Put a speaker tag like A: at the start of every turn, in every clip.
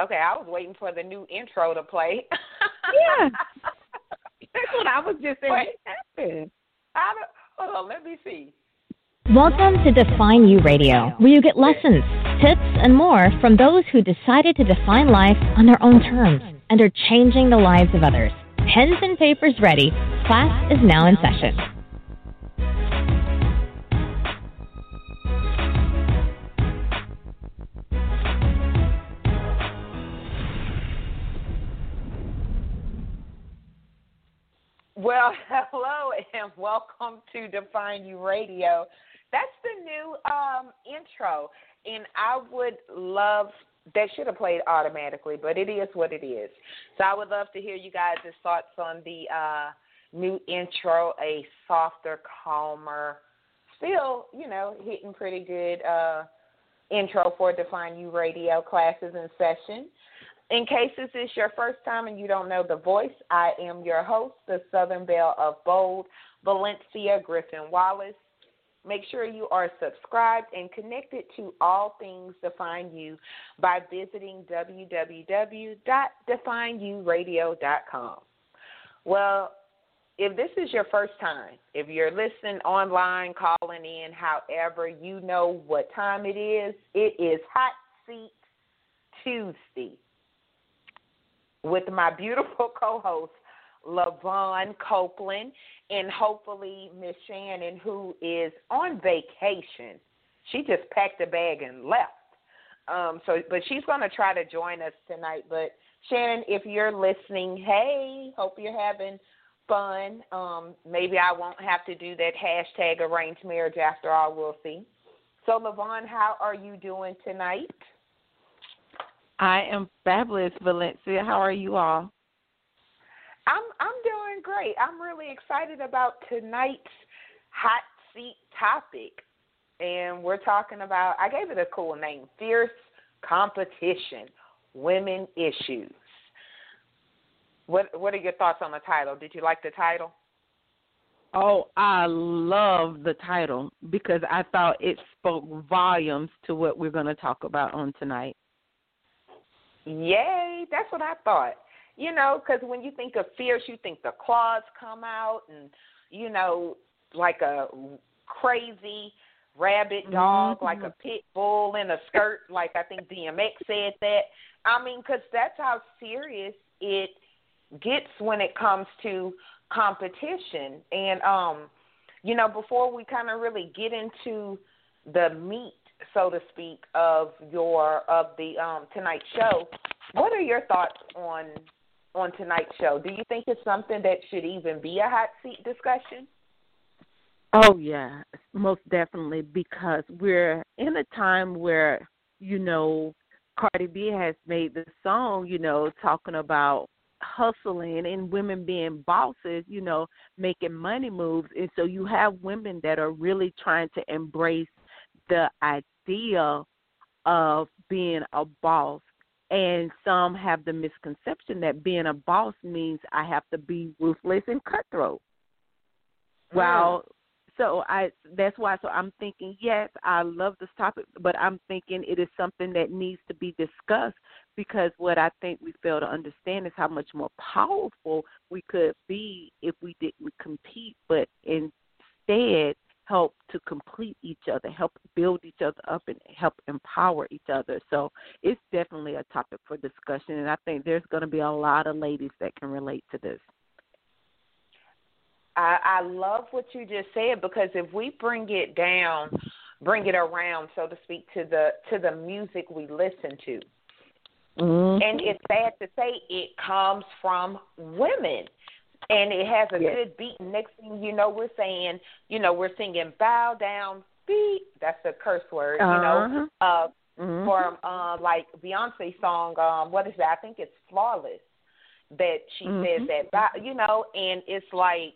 A: Okay, I was waiting for the new intro to play.
B: yeah. That's what I was just saying.
A: What I hold on, let me see.
C: Welcome to Define U Radio, where you get lessons, tips, and more from those who decided to define life on their own terms and are changing the lives of others. Pens and papers ready. Class is now in session.
A: And welcome to Define U Radio. That's the new um, intro, and I would love that should have played automatically, but it is what it is. So I would love to hear you guys' thoughts on the uh, new intro, a softer, calmer, still, you know, hitting pretty good uh, intro for Define U Radio classes in session. In case this is your first time and you don't know the voice, I am your host, the Southern Belle of Bold, Valencia Griffin Wallace. Make sure you are subscribed and connected to all things Define U by visiting www.defineyouradio.com. Well, if this is your first time, if you're listening online, calling in, however, you know what time it is. It is Hot Seat Tuesday with my beautiful co host, Lyvonne Copeland, and hopefully Miss Shannon, who is on vacation. She just packed a bag and left. Um, so, but she's going to try to join us tonight. But Shannon, if you're listening, hey, hope you're having fun. Um, maybe I won't have to do that hashtag arranged marriage after all. We'll see. So, Lyvonne, how are you doing tonight?
B: I am fabulous, Valencia. How are you all?
A: I'm I'm doing great. I'm really excited about tonight's hot seat topic. And we're talking about I gave it a cool name, fierce competition, women issues. What what are your thoughts on the title? Did you like the title?
B: Oh, I love the title because I thought it spoke volumes to what we're going to talk about on tonight.
A: Yay, that's what I thought. You know, because when you think of fierce, you think the claws come out and, you know, like a crazy rabid dog,
B: mm-hmm.
A: like a pit bull in a skirt, like I think DMX said that. I mean, because that's how serious it gets when it comes to competition. And, um, you know, before we kind of really get into the meat so to speak, of your of the um, tonight's show. What are your thoughts on on tonight's show? Do you think it's something that should even be a hot seat discussion?
B: Oh yeah, most definitely because we're in a time where you know Cardi B has made the song, you know, talking about hustling and women being bosses, you know, making money moves. And so you have women that are really trying to embrace the idea of being a boss and some have the misconception that being a boss means I have to be ruthless and cutthroat. Mm. Well, so I that's why so I'm thinking yes, I love this topic, but I'm thinking it is something that needs to be discussed because what I think we fail to understand is how much more powerful we could be if we didn't compete, but instead help to complete each other, help build each other up, and help empower each other. So it's definitely a topic for discussion, and I think there's going to be a lot of ladies that can relate to this.
A: I, I love what you just said because if we bring it down, bring it around, so to speak, to the to the music we listen to,
B: mm-hmm.
A: and it's sad to say it comes from women and it has a
B: yes.
A: good beat. Next thing you know, we're saying, you know, we're singing "bow down, beat." That's a curse word, you know.
B: Uh-huh.
A: Uh,
B: mm-hmm.
A: From uh, like Beyonce song, um, what is that? I think it's "Flawless." That she
B: mm-hmm.
A: says that, you know, and it's like,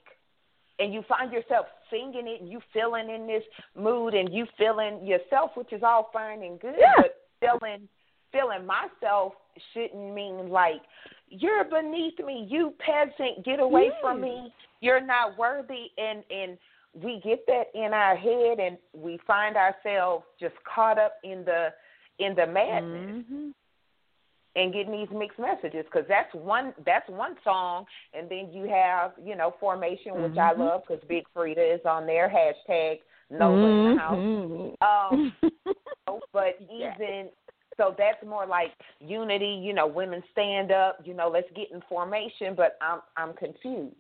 A: and you find yourself singing it, and you feeling in this mood, and you feeling yourself, which is all fine and good,
B: yeah.
A: but feeling feeling myself shouldn't mean like you're beneath me, you peasant, get away from me. You're not worthy and and we get that in our head and we find ourselves just caught up in the in the madness.
B: Mm-hmm.
A: and getting these mixed messages because that's one that's one song, and then you have you know formation, which
B: mm-hmm.
A: I love because Big Freedia is on there. Hashtag Nola in the house.
B: Mm-hmm.
A: Um, but even so, that's more like unity. You know, women stand up. You know, let's get in formation. But I'm I'm confused.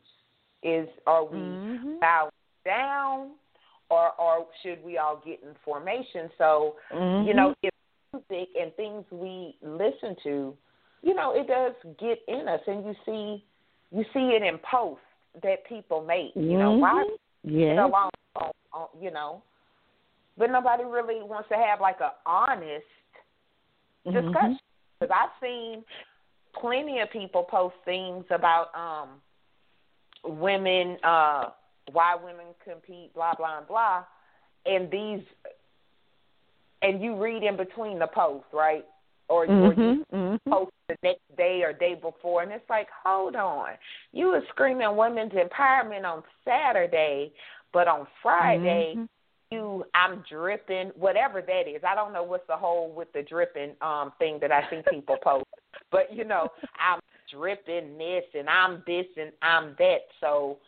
A: Is are we
B: mm-hmm.
A: bowing down? Or, or should we all get in formation? So,
B: mm-hmm.
A: you know, if music and things we listen to, you know, it does get in us, and you see, you see it in posts that people make. You know, why?
B: Mm-hmm. Yeah.
A: Along, you know, but nobody really wants to have like a honest
B: Mm-hmm.
A: Discussion because I've seen plenty of people post things about um women, uh why women compete, blah blah blah, and these and you read in between the posts, right? Or,
B: mm-hmm,
A: or you
B: mm-hmm.
A: post the next day or day before, and it's like, hold on, you were screaming women's empowerment on Saturday, but on Friday,
B: mm-hmm.
A: You, I'm dripping, whatever that is. I don't know what's the whole with the dripping um thing that I see people post, but you know, I'm dripping this and I'm this and I'm that. So,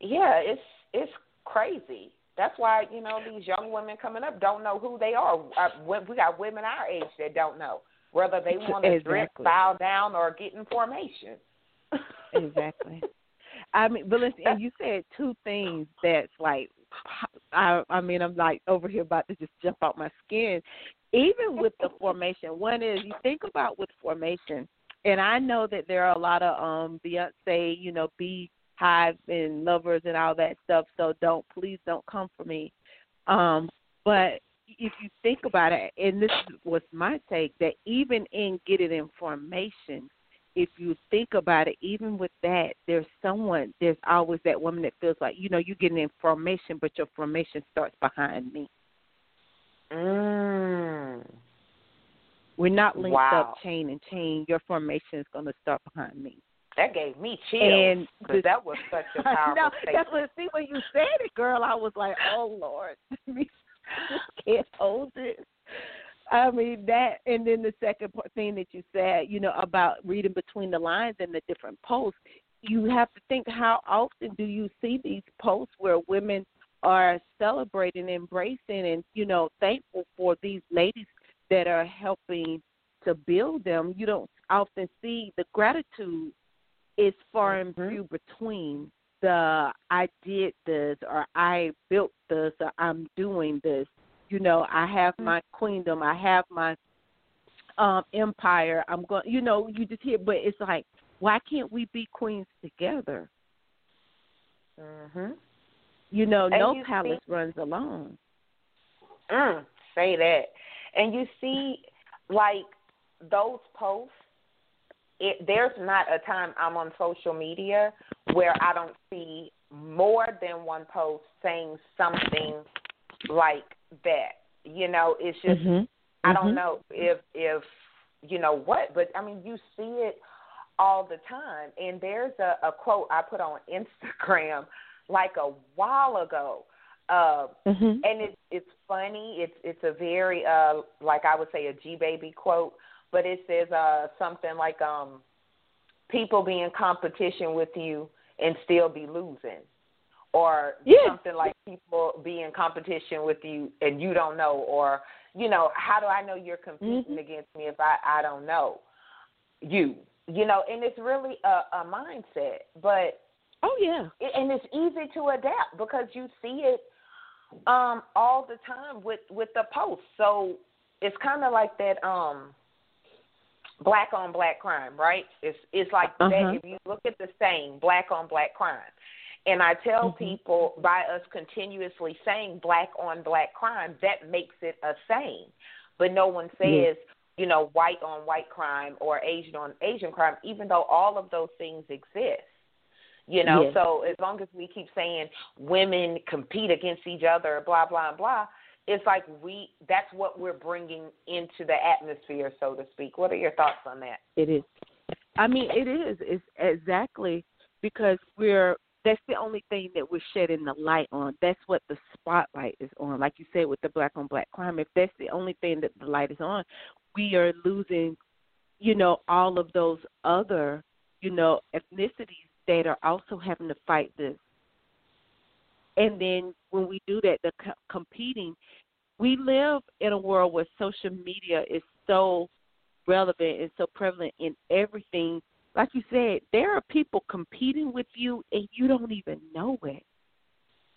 A: yeah, it's it's crazy. That's why you know these young women coming up don't know who they are. Uh, we got women our age that don't know whether they want to
B: exactly.
A: drip, bow down, or get in formation.
B: exactly. I mean, but listen, and you said two things that's like, I, I mean, I'm like over here about to just jump out my skin. Even with the formation, one is you think about with formation, and I know that there are a lot of um Beyonce, you know, be hive and lovers and all that stuff. So don't please don't come for me. Um, but if you think about it, and this was my take, that even in getting information, if you think about it, even with that, there's someone, there's always that woman that feels like, you know, you're getting information, but your formation starts behind me.
A: Mm.
B: We're not linked
A: wow.
B: up chain and chain. Your formation is going to start behind me.
A: That gave me chills.
B: And
A: because that was such a powerful
B: no,
A: statement.
B: that's what. See when you said it, girl, I was like, oh Lord, just can't hold it. I mean that, and then the second thing that you said, you know, about reading between the lines and the different posts. You have to think how often do you see these posts where women are celebrating, embracing, and you know, thankful for these ladies that are helping to build them. You don't often see the gratitude is far and
A: mm-hmm.
B: few between the I did this or I built this or I'm doing this. You know, I have
A: Mm-hmm.
B: my queendom, I have my um empire. I'm going you know, you just hear but it's like why can't we be queens together?
A: Mhm.
B: You know,
A: And
B: no
A: you
B: palace
A: see-
B: runs alone.
A: Mm, say that. And you see, like those posts. It, there's not a time I'm on social media where I don't see more than one post saying something like that. You know, it's just
B: Mhm.
A: I don't
B: Mhm.
A: know if if you know what, but I mean you see it all the time. And there's a, a quote I put on Instagram like a while ago. Uh,
B: Mhm.
A: and it's it's funny. It's it's a very uh like I would say a G baby quote, but it says uh something like um people be in competition with you and still be losing. Or something like people be in competition with you and you don't know or you know, how do I know you're competing
B: Mhm.
A: against me if I I don't know you? You know, and it's really a, a mindset, but
B: Oh yeah.
A: it, and it's easy to adapt because you see it um all the time with with the posts. So it's kind of like that um black on black crime, right? It's it's like
B: Uh-huh.
A: that if you look at the saying black on black crime. And I tell
B: Mhm.
A: people by us continuously saying black on black crime, that makes it a saying. But no one says, you know, white on white crime or Asian on Asian crime, even though all of those things exist. You know,
B: Yes.
A: so as long as we keep saying women compete against each other, blah blah blah, it's like we that's what we're bringing into the atmosphere, so to speak. What are your thoughts on that?
B: It is. I mean, it is. It's exactly because we're. That's the only thing that we're shedding the light on. That's what the spotlight is on. Like you said with the black on black crime, if that's the only thing that the light is on, we are losing. you know, all of those other, you know, ethnicities that are also having to fight this. And then when we do that, the co- competing, we live in a world where social media is so relevant and so prevalent in everything. Like you said, there are people competing with you and you don't even know it.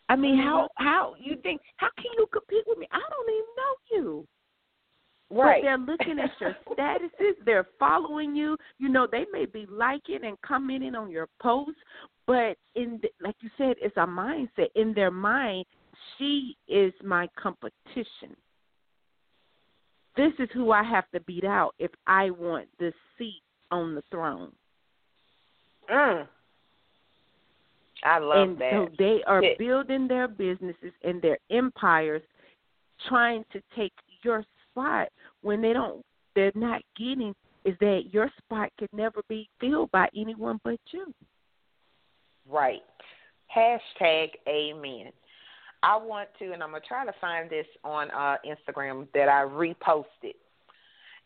B: I mean, how mm-hmm. how you think how can you compete with me? I don't even know you.
A: Right.
B: But they're looking at your statuses. They're following you. You know, they may be liking and commenting on your posts, but in the, like you said, it's a mindset. In their mind, she is my competition. This is who I have to beat out if I want the seat on the throne.
A: Mm. I love
B: and
A: that.
B: so they are
A: Yeah.
B: building their businesses and their empires trying to take your spot when they don't they're not getting is that your spot could never be filled by anyone but you.
A: Right. Hashtag amen. I want to, and I'm going to try to find this on uh, Instagram that I reposted.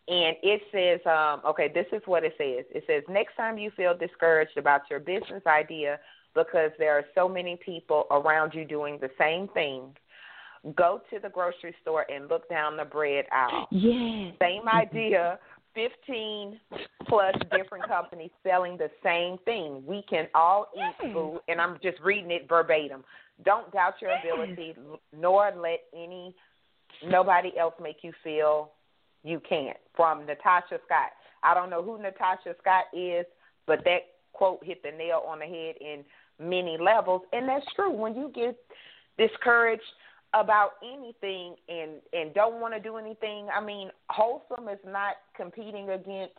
A: And it says, um, okay, this is what it says. It says, next time you feel discouraged about your business idea because there are so many people around you doing the same thing, go to the grocery store and look down the bread aisle.
B: Yes.
A: Same idea, 15 plus different companies selling the same thing. We can all eat
B: Yes.
A: food, and I'm just reading it verbatim. Don't doubt your ability, nor let any nobody else make you feel you can't. From Natasha Scott. I don't know who Natasha Scott is, but that quote hit the nail on the head in many levels, and that's true. When you get discouraged about anything and and don't want to do anything, I mean, wholesome is not competing against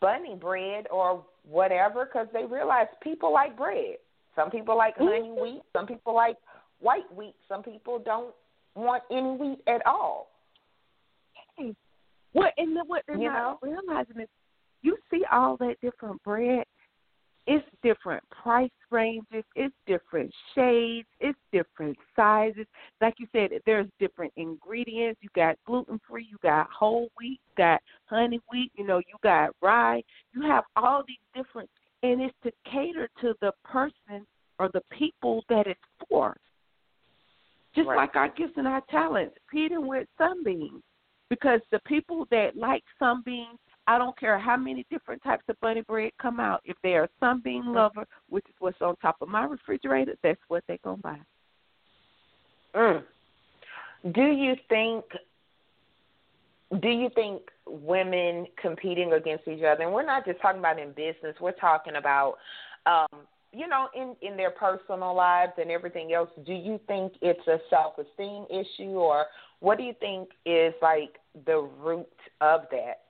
A: bunny bread or whatever because they realize people like bread. Some people like honey
B: Mhm.
A: wheat. Some people like white wheat. Some people don't want any wheat at all.
B: What and then what they're
A: You
B: not realizing is you see all that different bread. It's different price ranges, it's different shades, it's different sizes. Like you said, there's different ingredients. You got gluten free, you got whole wheat, you got honey wheat, you know, you got rye. You have all these different and it's to cater to the person or the people that it's for. Just
A: Right.
B: like our gifts and our talents, competing with sunbeams because the people that like sunbeams, I don't care how many different types of bunny bread come out. If they are a sunbeam lover, which is what's on top of my refrigerator, that's what they're gonna buy.
A: Mm. Do you think do you think women competing against each other and we're not just talking about in business, we're talking about um, you know, in in their personal lives and everything else, do you think it's a self-esteem issue or what do you think is like the root of that?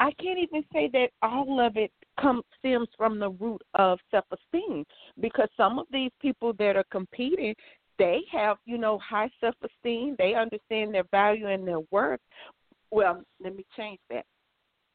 B: I can't even say that all of it comes stems from the root of self esteem because some of these people that are competing they have, you know, high self esteem, they understand their value and their worth. Well, let me change that.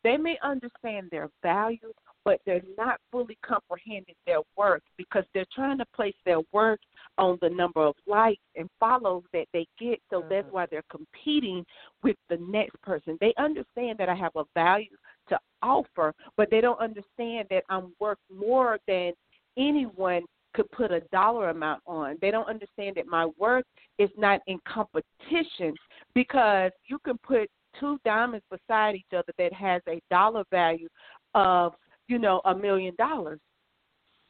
B: They may understand their value, but they're not fully comprehending their worth because they're trying to place their worth on the number of likes and follows that they get. So that's mm-hmm. why they're competing with the next person. They understand that I have a value to offer, but they don't understand that I'm worth more than anyone could put a dollar amount on. They don't understand that my worth is not in competition because you can put two diamonds beside each other that has a dollar value of, you know, a million dollars.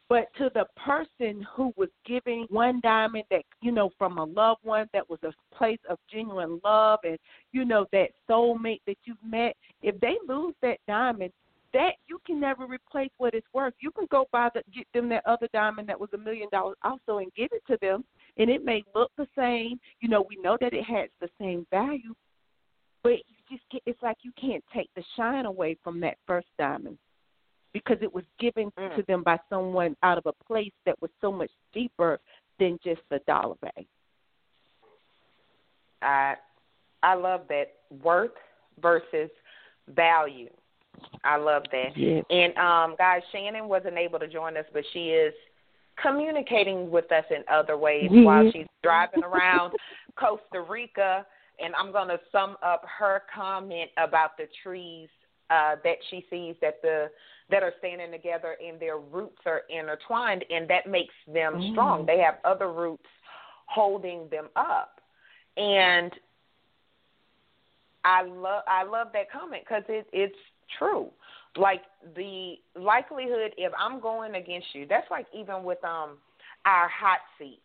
B: But to the person who was giving one diamond that, you know, from a loved one that was a place of genuine love and, you know, that soulmate that you've met, if they lose that diamond, that you can never replace what it's worth. You can go buy the get them that other diamond that was a million dollars also and give it to them and it may look the same. You know, we know that it has the same value, but you just get it's like you can't take the shine away from that first diamond because it was given
A: Mm.
B: to them by someone out of a place that was so much deeper than just the dollar bag.
A: I I love that worth versus value. I love that.
B: Yes.
A: And um guys, Shannon wasn't able to join us, but she is communicating with us in other ways while she's driving around Costa Rica and I'm going to sum up her comment about the trees uh, that she sees that the that are standing together and their roots are intertwined, and that makes them mm. strong. They have other roots holding them up, and I love I love that comment because it, it's true. Like the likelihood if I'm going against you, that's like even with um our hot seat.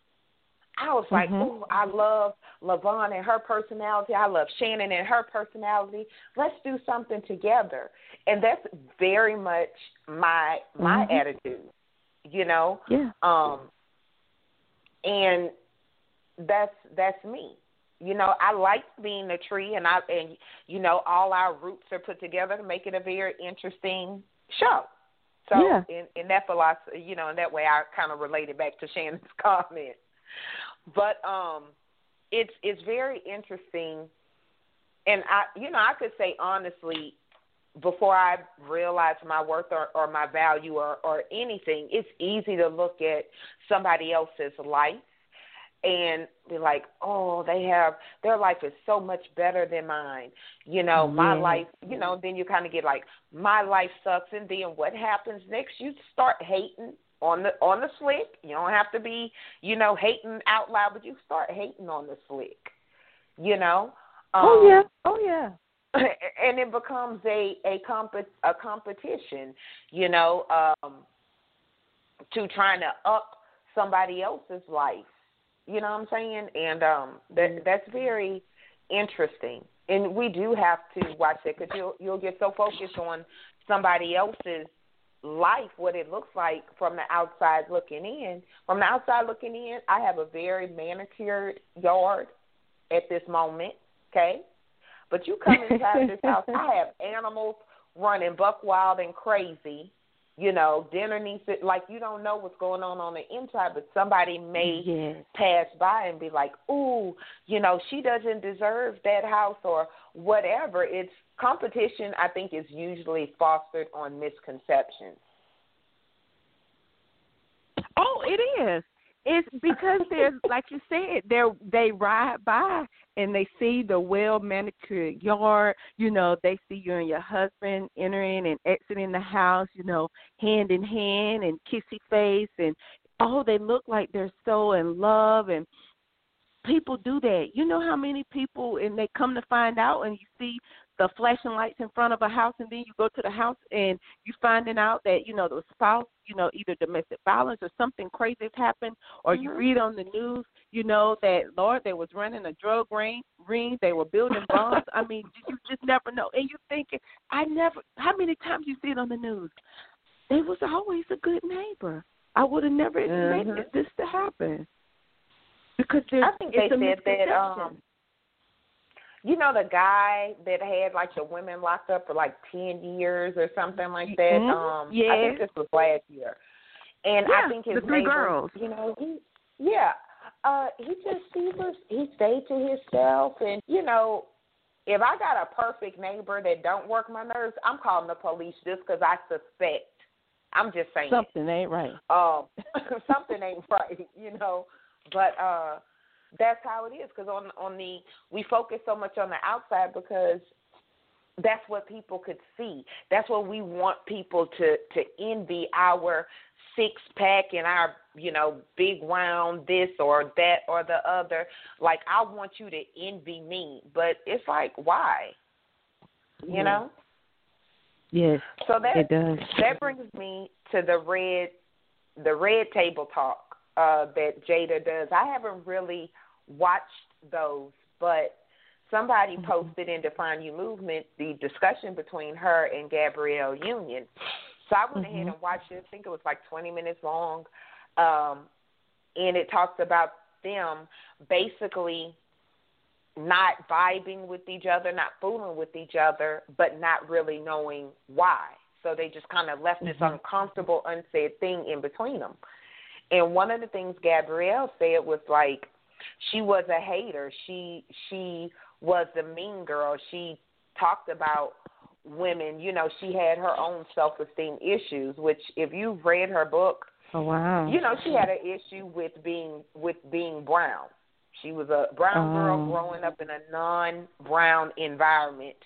A: I was like, mm-hmm. oh, I love Lyvonne and her personality. I love Shannon and her personality. Let's do something together. And that's very much my my mm-hmm. attitude, you know.
B: Yeah.
A: Um. And that's that's me. You know, I like being a tree, and I and you know all our roots are put together to make it a very interesting show. So
B: yeah.
A: in in that philosophy, you know, in that way, I kind of related back to Shannon's comment. But um, it's it's very interesting, and I you know I could say honestly, before I realized my worth or, or my value or or anything, it's easy to look at somebody else's life and be like, oh, they have their life is so much better than mine. You know, mm-hmm. my life. You know, then you kind of get like, my life sucks, and then what happens next? You start hating on the on the slick. You don't have to be, you know, hating out loud, but you start hating on the slick. You know.
B: Um, oh yeah. Oh yeah.
A: And it becomes a a comp a competition. You know, um, to trying to up somebody else's life you know what I'm saying? And um, that mm-hmm. that's very interesting. And we do have to watch it because you'll you'll get so focused on somebody else's life, what it looks like from the outside looking in. From the outside looking in, I have a very manicured yard at this moment. Okay, but you come inside this house, I have animals running buck wild and crazy you know, dinner needs to like you don't know what's going on on the inside, but somebody may
B: yes.
A: pass by and be like, "Ooh, you know, she doesn't deserve that house or whatever." It's competition. I think is usually fostered on misconceptions.
B: Oh, it is. It's because there's like you said, they they ride by and they see the well manicured yard. You know, they see you and your husband entering and exiting the house. You know, hand in hand and kissy face, and oh, they look like they're so in love. And people do that. You know how many people and they come to find out, and you see the flashing lights in front of a house and then you go to the house and you finding out that you know the spouse you know either domestic violence or something crazy has happened or mm-hmm. you read on the news you know that lord they was running a drug ring ring they were building bombs. I mean you just never know. And you thinking i never how many times you see it on the news? They was always a good neighbor. I would have never expected mm-hmm. this to happen. Because there's
A: i think they said that um you know the guy that had like the women locked up for like ten years or something like that.
B: Mm-hmm.
A: Um,
B: yeah.
A: I think this was last year, and
B: yeah,
A: I think his
B: the three
A: neighbor,
B: girls.
A: You know, he yeah. Uh, he just he was he stayed to himself, and you know, if I got a perfect neighbor that don't work my nerves, I'm calling the police just because I suspect. I'm just saying
B: something ain't right.
A: Um, something ain't right, you know. But uh that's how it is because on on the we focus so much on the outside because that's what people could see. That's what we want people to to envy our six pack and our you know big round this or that or the other. Like I want you to envy me, but it's like why? You
B: yes.
A: know.
B: Yes.
A: So that that brings me to the red the red table talk uh, that Jada does. I haven't really watched those, but somebody mm-hmm. posted in Define U Movement the discussion between her and Gabrielle Union. So I went mm-hmm. ahead and watched it. I think it was like 20 minutes long. Um, and it talks about them basically not vibing with each other, not fooling with each other, but not really knowing why. So they just kind of left mm-hmm. this uncomfortable, unsaid thing in between them. And one of the things Gabrielle said was like, she was a hater. She she was the mean girl. She talked about women. You know, she had her own self esteem issues. Which, if you've read her book,
B: oh wow,
A: you know she had an issue with being with being brown. She was a brown girl
B: Oh.
A: growing up in a non-brown environment.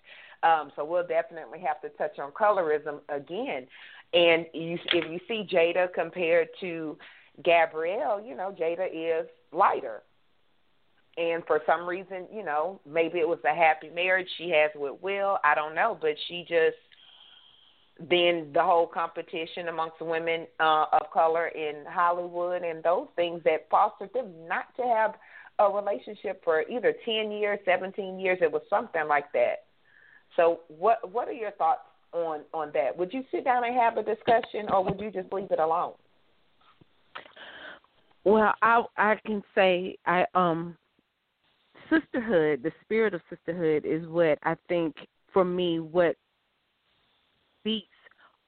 A: Um, so we'll definitely have to touch on colorism again. And you, if you see Jada compared to Gabrielle, you know Jada is lighter. And for some reason, you know, maybe it was a happy marriage she has with Will. I don't know, but she just then the whole competition amongst women uh, of color in Hollywood and those things that fostered them not to have a relationship for either 10 years, 17 years. It was something like that. So what what are your thoughts on on that? Would you sit down and have a discussion or would you just leave it alone?
B: Well, I I can say I um sisterhood, the spirit of sisterhood is what I think for me what beats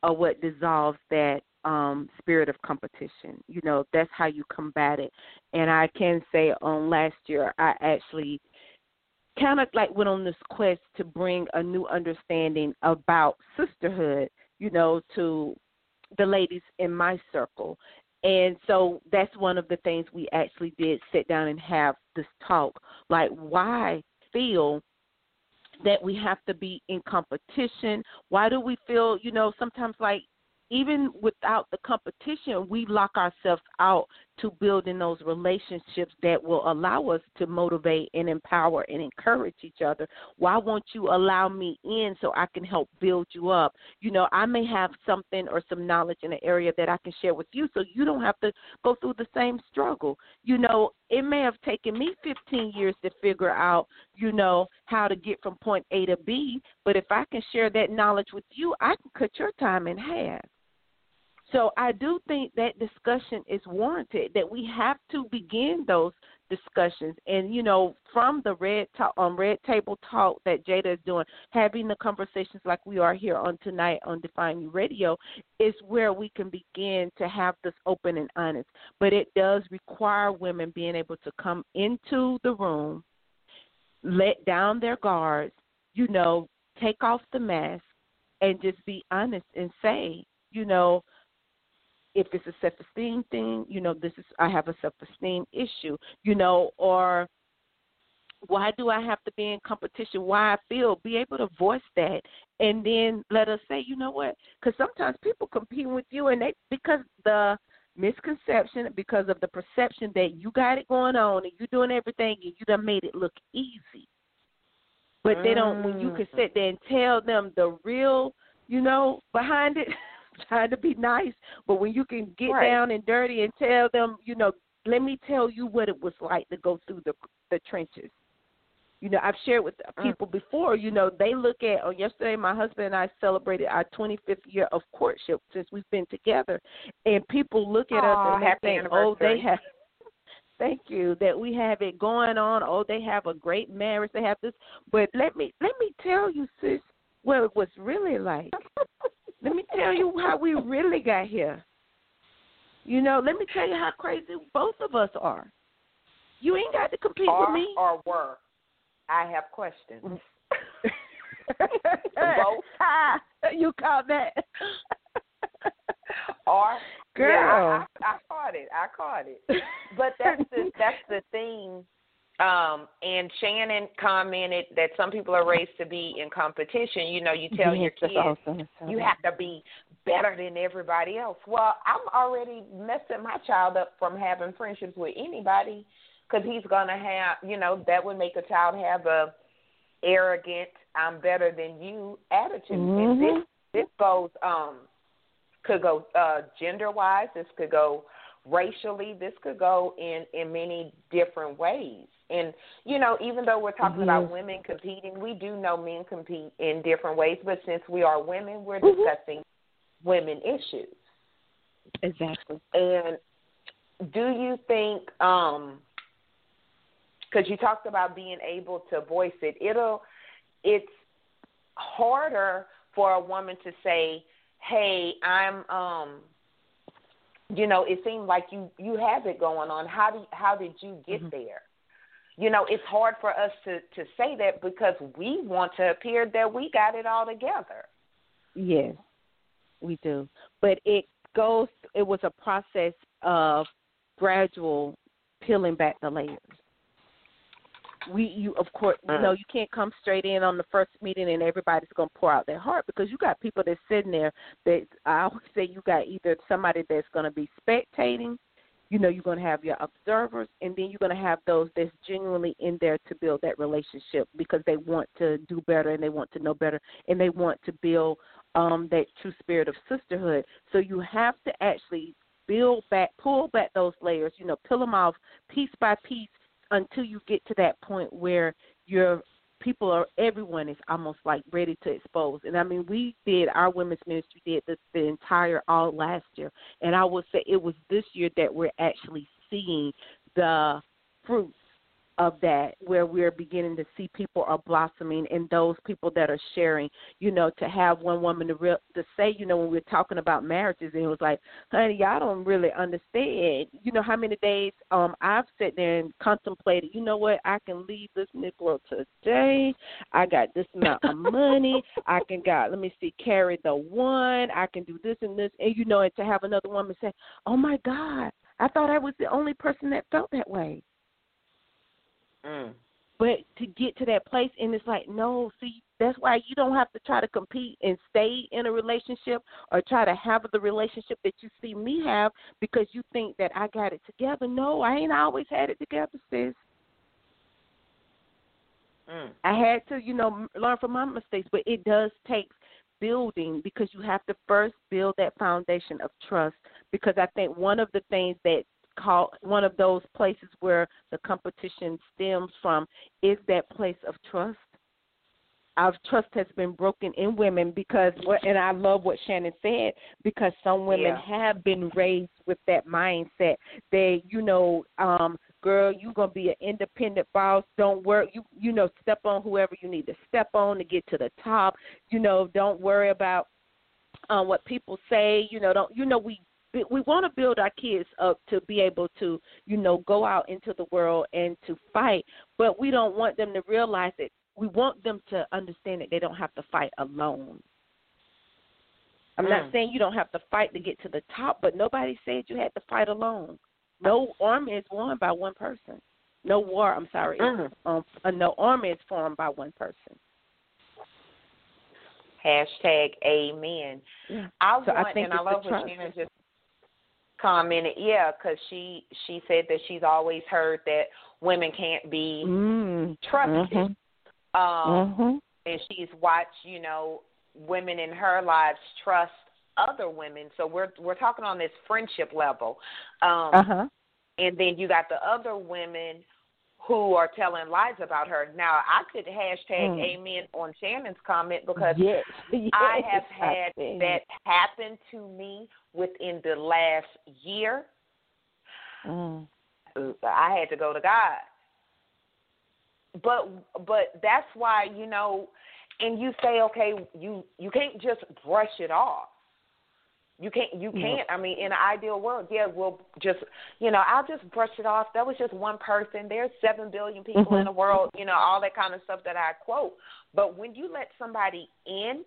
B: or what dissolves that um spirit of competition. You know, that's how you combat it. And I can say on last year I actually kind of like went on this quest to bring a new understanding about sisterhood, you know, to the ladies in my circle. And so that's one of the things we actually did sit down and have this talk. Like, why feel that we have to be in competition? Why do we feel, you know, sometimes like even without the competition, we lock ourselves out to building those relationships that will allow us to motivate and empower and encourage each other. Why won't you allow me in so I can help build you up? You know, I may have something or some knowledge in an area that I can share with you so you don't have to go through the same struggle. You know, it may have taken me 15 years to figure out, you know, how to get from point A to B, but if I can share that knowledge with you, I can cut your time in half. So I do think that discussion is warranted. That we have to begin those discussions, and you know, from the red talk, um, red table talk that Jada is doing, having the conversations like we are here on tonight on Define U Radio, is where we can begin to have this open and honest. But it does require women being able to come into the room, let down their guards, you know, take off the mask, and just be honest and say, you know if it's a self esteem thing, you know, this is I have a self esteem issue, you know, or why do I have to be in competition? Why I feel, be able to voice that, and then let us say, you know what? Because sometimes people compete with you, and they because the misconception, because of the perception that you got it going on and you're doing everything, and you done made it look easy. But they don't. When you can sit mm. there and tell them the real, you know, behind it. trying to be nice, but when you can get
A: Right.
B: down and dirty and tell them, you know, let me tell you what it was like to go through the the trenches. You know, I've shared with
A: Mm.
B: people before. You know, they look at. Oh, yesterday, my husband and I celebrated our 25th year of courtship since we've been together, and people look at
A: Aw,
B: us and they
A: happy
B: think, oh, they have. Thank you that we have it going on. Oh, they have a great marriage. They have this, but let me let me tell you, sis, what it was really like. Let me tell you how we really got here. You know, let me tell you how crazy both of us are. You ain't got to compete
A: Or,
B: with me.
A: or were. I have questions. Mm.
B: Both. you caught that.
A: Or
B: Girl.
A: yeah, I, I, I caught it. I caught it. But that's the that's the thing. Um, and Shannon commented that some people are raised to be in competition. You know, you tell your
B: Yes, that's
A: kids
B: awesome.
A: you have to be better than everybody else. Well, I'm already messing my child up from having friendships with anybody because he's gonna have, you know, that would make a child have a arrogant, I'm better than you attitude. And this this goes um could go uh gender wise, this could go racially, this could go in in many different ways. And you know, even though we're talking about women competing, we do know men compete in different ways. But since we are women, we're
B: Mhm.
A: discussing women issues.
B: Exactly.
A: And do you think, um, because you talked about being able to voice it, it'll, it's harder for a woman to say, "Hey, I'm," um, you know, it seemed like you you have it going on. How do how did you get
B: Mhm.
A: there? You know, it's hard for us to to say that because we want to appear that we got it all together.
B: Yes, we do. But it goes. It was a process of gradual peeling back the layers. we you of course you mm. know you can't come straight in on the first meeting and everybody's gonna pour out their heart because you got people that's sitting there that I always say you got either somebody that's gonna be spectating, you know, you're gonna have your observers and then you're gonna have those that's genuinely in there to build that relationship because they want to do better and they want to know better and they want to build um that true spirit of sisterhood. So you have to actually build back, pull back those layers, you know, peel them off piece by piece until you get to that point where your people are everyone is almost like ready to expose. And I mean, we did our women's ministry did this the entire all last year, and I would say it was this year that we're actually seeing the fruits of that where we're beginning to see people are blossoming and those people that are sharing you know to have one woman to real to say you know when we're talking about marriages and it was like honey y'all don't really understand. You know how many days um i've sat there and contemplated you know what? I can leave this negro today. I got this amount of money. I can got let me see carry the one. I can do this and this. And you know and to have another woman say oh my god i thought i was the only person that felt that way
A: Mm.
B: But to get to that place, and it's like, no, see, that's why you don't have to try to compete and stay in a relationship or try to have the relationship that you see me have because you think that I got it together. No, I ain't always had it together, sis.
A: Mm.
B: I had to, you know, learn from my mistakes, but it does take building because you have to first build that foundation of trust. Because I think one of the things that call one of those places where the competition stems from is that place of trust. Our trust has been broken in women because, and I love what Shannon said because some women
A: Yeah.
B: have been raised with that mindset. They, you know, um, girl, you're gonna be an independent boss. Don't worry, you you know, step on whoever you need to step on to get to the top. You know, don't worry about um, what people say. You know, don't you know we we want to build our kids up to be able to, you know, go out into the world and to fight, but we don't want them to realize that we want them to understand that they don't have to fight alone. I'm not
A: Mm.
B: saying you don't have to fight to get to the top, but nobody said you had to fight alone. No army is won by one person. No war, I'm sorry,
A: Mhm.
B: um, uh, no army is formed by one person.
A: Hashtag Amen.
B: Yeah.
A: I
B: So I
A: want,
B: think
A: and I love what. Shannon just commented. Yeah, because she she said that she's always heard that women can't be
B: Mm.
A: trusted.
B: Mhm.
A: Um,
B: Mhm.
A: and she's watched, you know, women in her lives trust other women. So we're we're talking on this friendship level. Um
B: Uh huh.
A: and then you got the other women who are telling lies about her. Now I could hashtag
B: Mm.
A: amen on Shannon's comment because
B: yes.
A: I have had that happen to me within the last year.
B: Mm.
A: I had to go to God. But but that's why you know, and you say okay, you you can't just brush it off. You can't you can't. I mean, in an ideal world, yeah, we'll just you know I'll just brush it off. That was just one person. There's seven billion people
B: Mhm.
A: in the world. You know all that kind of stuff that I quote. But when you let somebody in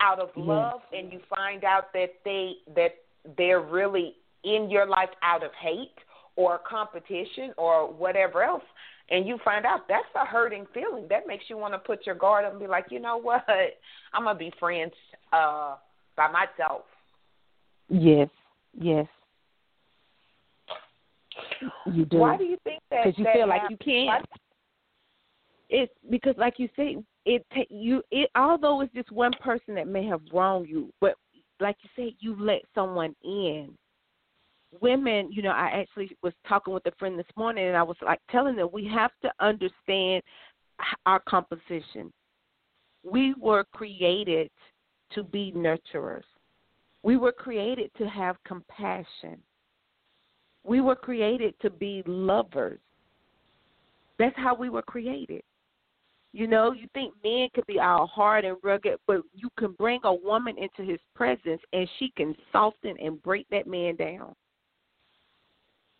A: out of
B: Yes.
A: love and you find out that they that they're really in your life out of hate or competition or whatever else and you find out that's a hurting feeling that makes you want to put your guard up and be like you know what i'm to be friends uh by myself
B: Yes. Yes. You do.
A: why do you think that
B: Because you
A: that
B: feel like
A: happens?
B: you can't. It's because, like you say, it you it although it's just one person that may have wronged you, but like you said, you let someone in. Women, you know, I actually was talking with a friend this morning, and I was like telling them we have to understand our composition. We were created to be nurturers. We were created to have compassion. We were created to be lovers. That's how we were created. You know, you think men could be all hard and rugged, but you can bring a woman into his presence and she can soften and break that man down.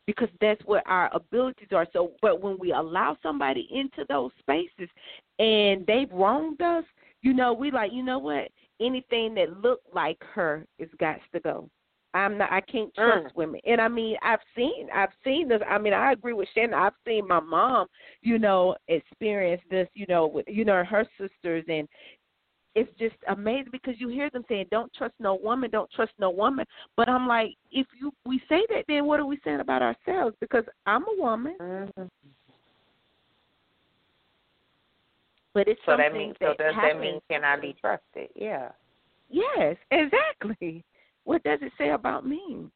B: Because that's what our abilities are. So, but when we allow somebody into those spaces and they've wronged us, you know, we like, you know what? Anything that looked like her is got to go. I'm not. I can't trust
A: Mm.
B: women. And I mean, I've seen. I've seen this. I mean, I agree with Shannon. I've seen my mom, you know, experience this. You know, with you know her sisters, and it's just amazing because you hear them saying, "Don't trust no woman. Don't trust no woman." But I'm like, if you we say that, then what are we saying about ourselves? Because I'm a woman,
A: Mm-hmm.
B: but it's
A: So
B: something
A: that means so does
B: happens.
A: that mean can I be trusted? Yeah.
B: Yes, exactly. What does it say about me?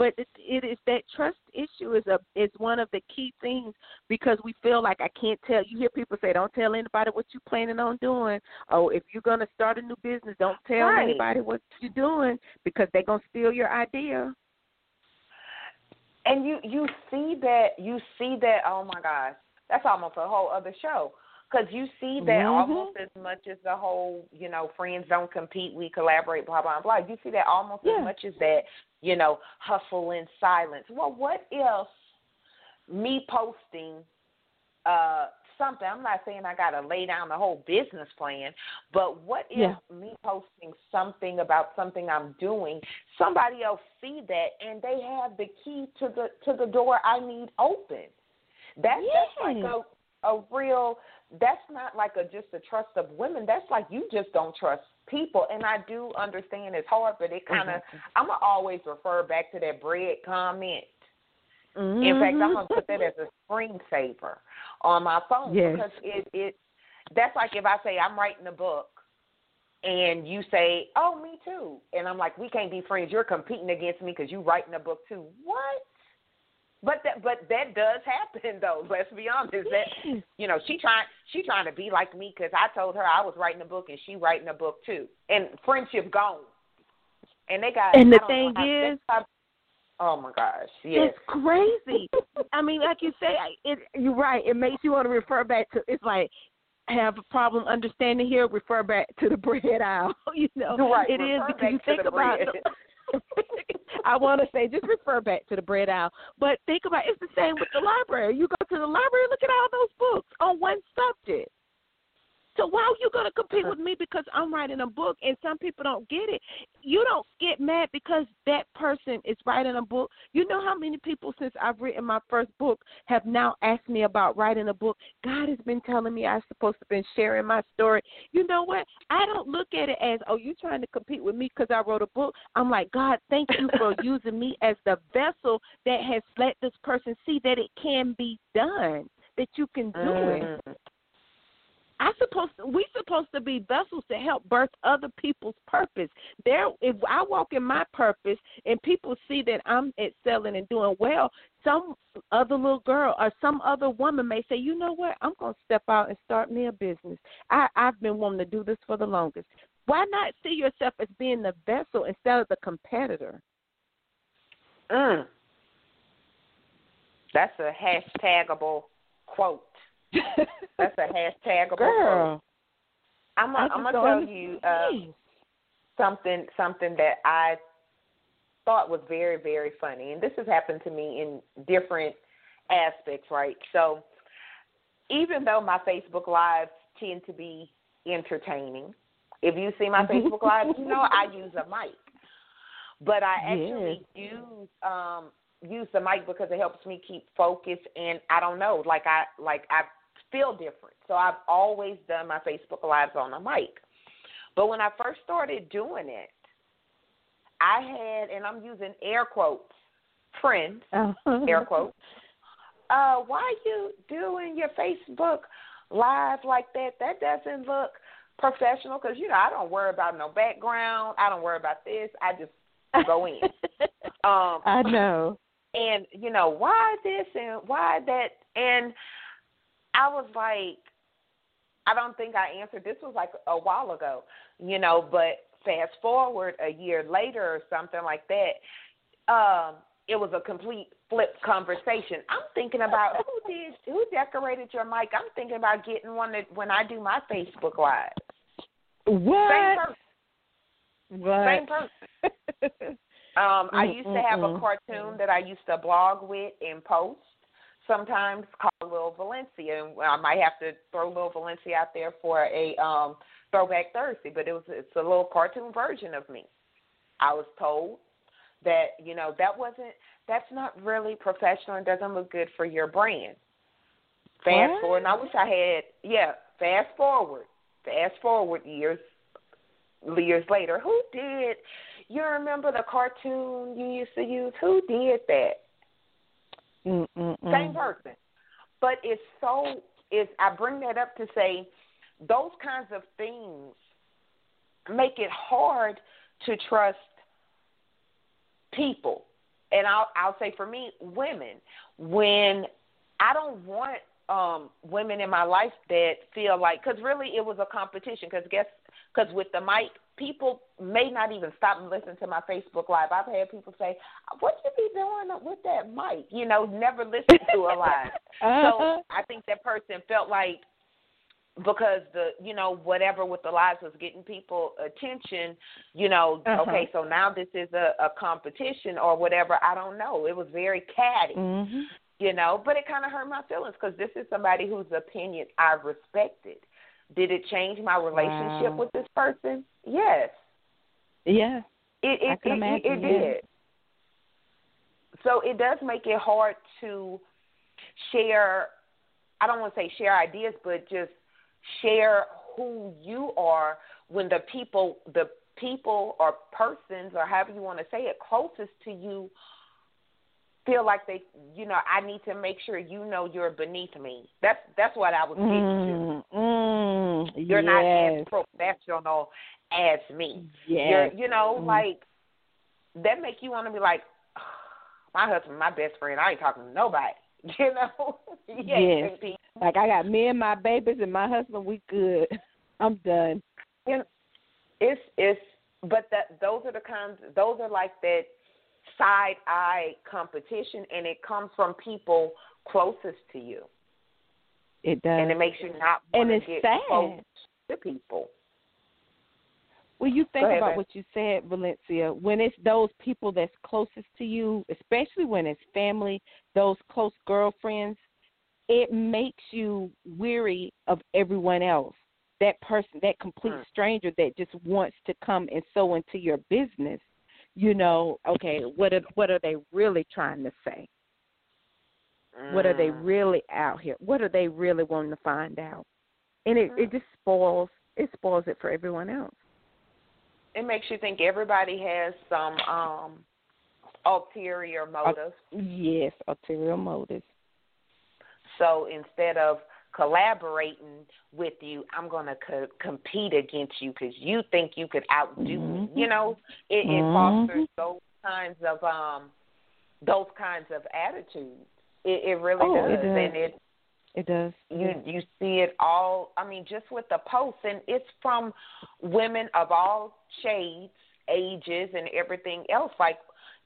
B: But it, it is that trust issue is a is one of the key things because we feel like I can't tell. You hear people say, "Don't tell anybody what you're planning on doing." Oh, if you're gonna start a new business, don't tell
A: Right.
B: anybody what you're doing because they're gonna steal your idea.
A: And you you see that you see that oh my gosh that's almost a whole other show because you see that
B: Mhm.
A: almost as much as the whole you know friends don't compete we collaborate blah blah blah you see that almost
B: Yeah.
A: as much as that you know hustle in silence well what if me posting uh something i'm not saying i got to lay down the whole business plan but what if
B: Yeah.
A: me posting something about something i'm doing somebody else see that and they have the key to the to the door i need open that that's like a a real that's not like a just a trust of women that's like you just don't trust people and i do understand it's hard but it kind of
B: Mm-hmm.
A: i'm gonna always refer back to that bread comment in fact, I'm gonna put that as a screensaver on my phone
B: Yes.
A: because it it that's like if I say I'm writing a book and you say, "Oh, me too," and I'm like, "We can't be friends. You're competing against me because you're writing a book too." What? But that but that does happen though. Let's be honest. That you know she trying she trying to be like me because I told her I was writing a book and she writing a book too, and friendship gone. And they got
B: And the
A: know
B: thing is-
A: how- oh my gosh, yes.
B: It's crazy. I mean, like you say, I- it, you're right. It makes you want to refer back to. It's like have a problem understanding here. Refer back to the bread aisle. You know,
A: Right,
B: it is
A: refer
B: because you think
A: the
B: about.
A: bread.
B: I want to say just refer back to the bread aisle, but think about it's the same with the library. You go to the library, look at all those books on one subject. So why are you going to compete uh-huh. with me because I'm writing a book and some people don't get it? You don't get mad because that person is writing a book. You know how many people since I've written my first book have now asked me about writing a book. God has been telling me I'm supposed to been sharing my story. You know what? I don't look at it as oh you're trying to compete with me because I wrote a book. I'm like God, thank you for using me as the vessel that has let this person see that it can be done. That you can do it.
A: Mm.
B: I supposed to, we supposed to be vessels to help birth other people's purpose. There, if I walk in my purpose and people see that I'm excelling and doing well, some other little girl or some other woman may say, you know what, I'm gonna step out and start me a business. I I've been wanting to do this for the longest. Why not see yourself as being the vessel instead of the competitor?
A: Mm. That's a hashtagable quote. That's a hashtagable quote.
B: Girl,
A: I'm
B: I
A: gonna I'm gonna tell you uh, something something that I thought was very very funny, and this has happened to me in different aspects, right? So even though my Facebook lives tend to be entertaining, if you see my Facebook lives, you know I use a mic, but I actually use um use the mic because it helps me keep focused, and I don't know, like I like I feel different, so I've always done my Facebook lives on a mic. But when I first started doing it, I had, and I'm using air quotes, friends, air quotes. Uh, why are you doing your Facebook live like that? That doesn't look professional because you know I don't worry about no background. I don't worry about this. I just go in. Um,
B: I know.
A: and you know why this and why that and i was like i don't think i answered this was like a while ago you know but fast forward a year later or something like that um it was a complete flip conversation i'm thinking about who did who decorated your mic i'm thinking about getting one that when i do my facebook live
B: What?
A: same person
B: What?
A: same person Um, I
B: Mm,
A: used to
B: mm,
A: have a
B: mm.
A: cartoon that I used to blog with and post. Sometimes called Lil Valencia, and I might have to throw Lil Valencia out there for a um, Throwback Thursday. But it was it's a little cartoon version of me. I was told that you know that wasn't that's not really professional and doesn't look good for your brand. Fast
B: What?
A: forward, and I wish I had yeah. Fast forward, fast forward years years later. Who did? You remember the cartoon you used to use? Who did that?
B: Mm-mm-mm.
A: Same person. But it's so is I bring that up to say those kinds of things make it hard to trust people. And I'll I'll say for me, women, when I don't want um women in my life that feel like cuz really it was a competition cuz guess cuz with the mic people may not even stop and listen to my Facebook live. I've had people say, "What you be doing with that mic?" You know, never listen to a live.
B: Uh-huh.
A: So I think that person felt like because the you know whatever with the lives was getting people attention, you know,
B: Uh-huh.
A: okay, so now this is a, a competition or whatever. I don't know. It was very catty,
B: hmm
A: you know, but it kind of hurt my feelings because this is somebody whose opinion I respected. Did it change my relationship
B: Wow.
A: with this person? Yes.
B: Yeah.
A: It it
B: I can
A: it,
B: imagine,
A: it,
B: yeah.
A: did. So it does make it hard to share. I don't want to say share ideas, but just share who you are when the people, the people or persons or however you want to say it, closest to you feel like they, you know, I need to make sure you know you're beneath me. That's that's what I was getting to.
B: Mm, mm,
A: You're not as
B: yes.
A: professional as me.
B: Yes.
A: You're, know,
B: Mm.
A: like that make you want to be like, my husband, my best friend. I ain't talking to nobody. You know, ain't
B: Yes. Like I got me and my babies and my husband. We good. I'm done.
A: You know, it's it's, but that those are the kinds. Those are like that side eye competition, and it comes from people closest to you,
B: It does.
A: and it makes you not want to get
B: sad.
A: close to people.
B: Well, you think
A: ahead,
B: about what you said, Valencia. When it's those people that's closest to you, especially when it's family, those close girlfriends, it makes you weary of everyone else. That person, that complete
A: Mm.
B: stranger that just wants to come and sow into your business. You know, okay, what are what are they really trying to say? What are they
A: Mm.
B: really out here? What are they really wanting to find out? And it it just spoils it spoils it for everyone else.
A: It makes you think everybody has some um ulterior motive.
B: Yes, ulterior motives.
A: So instead of collaborating with you, I'm going to co- compete against you because you think you could outdo me.
B: Mhm.
A: You know, it, it
B: Mhm.
A: fosters those kinds of um those kinds of attitudes. It, it really
B: Oh, it
A: does,
B: does.
A: and it
B: It does.
A: you you see it all. I mean, just with the posts, and it's from women of all shades, ages, and everything else. Like,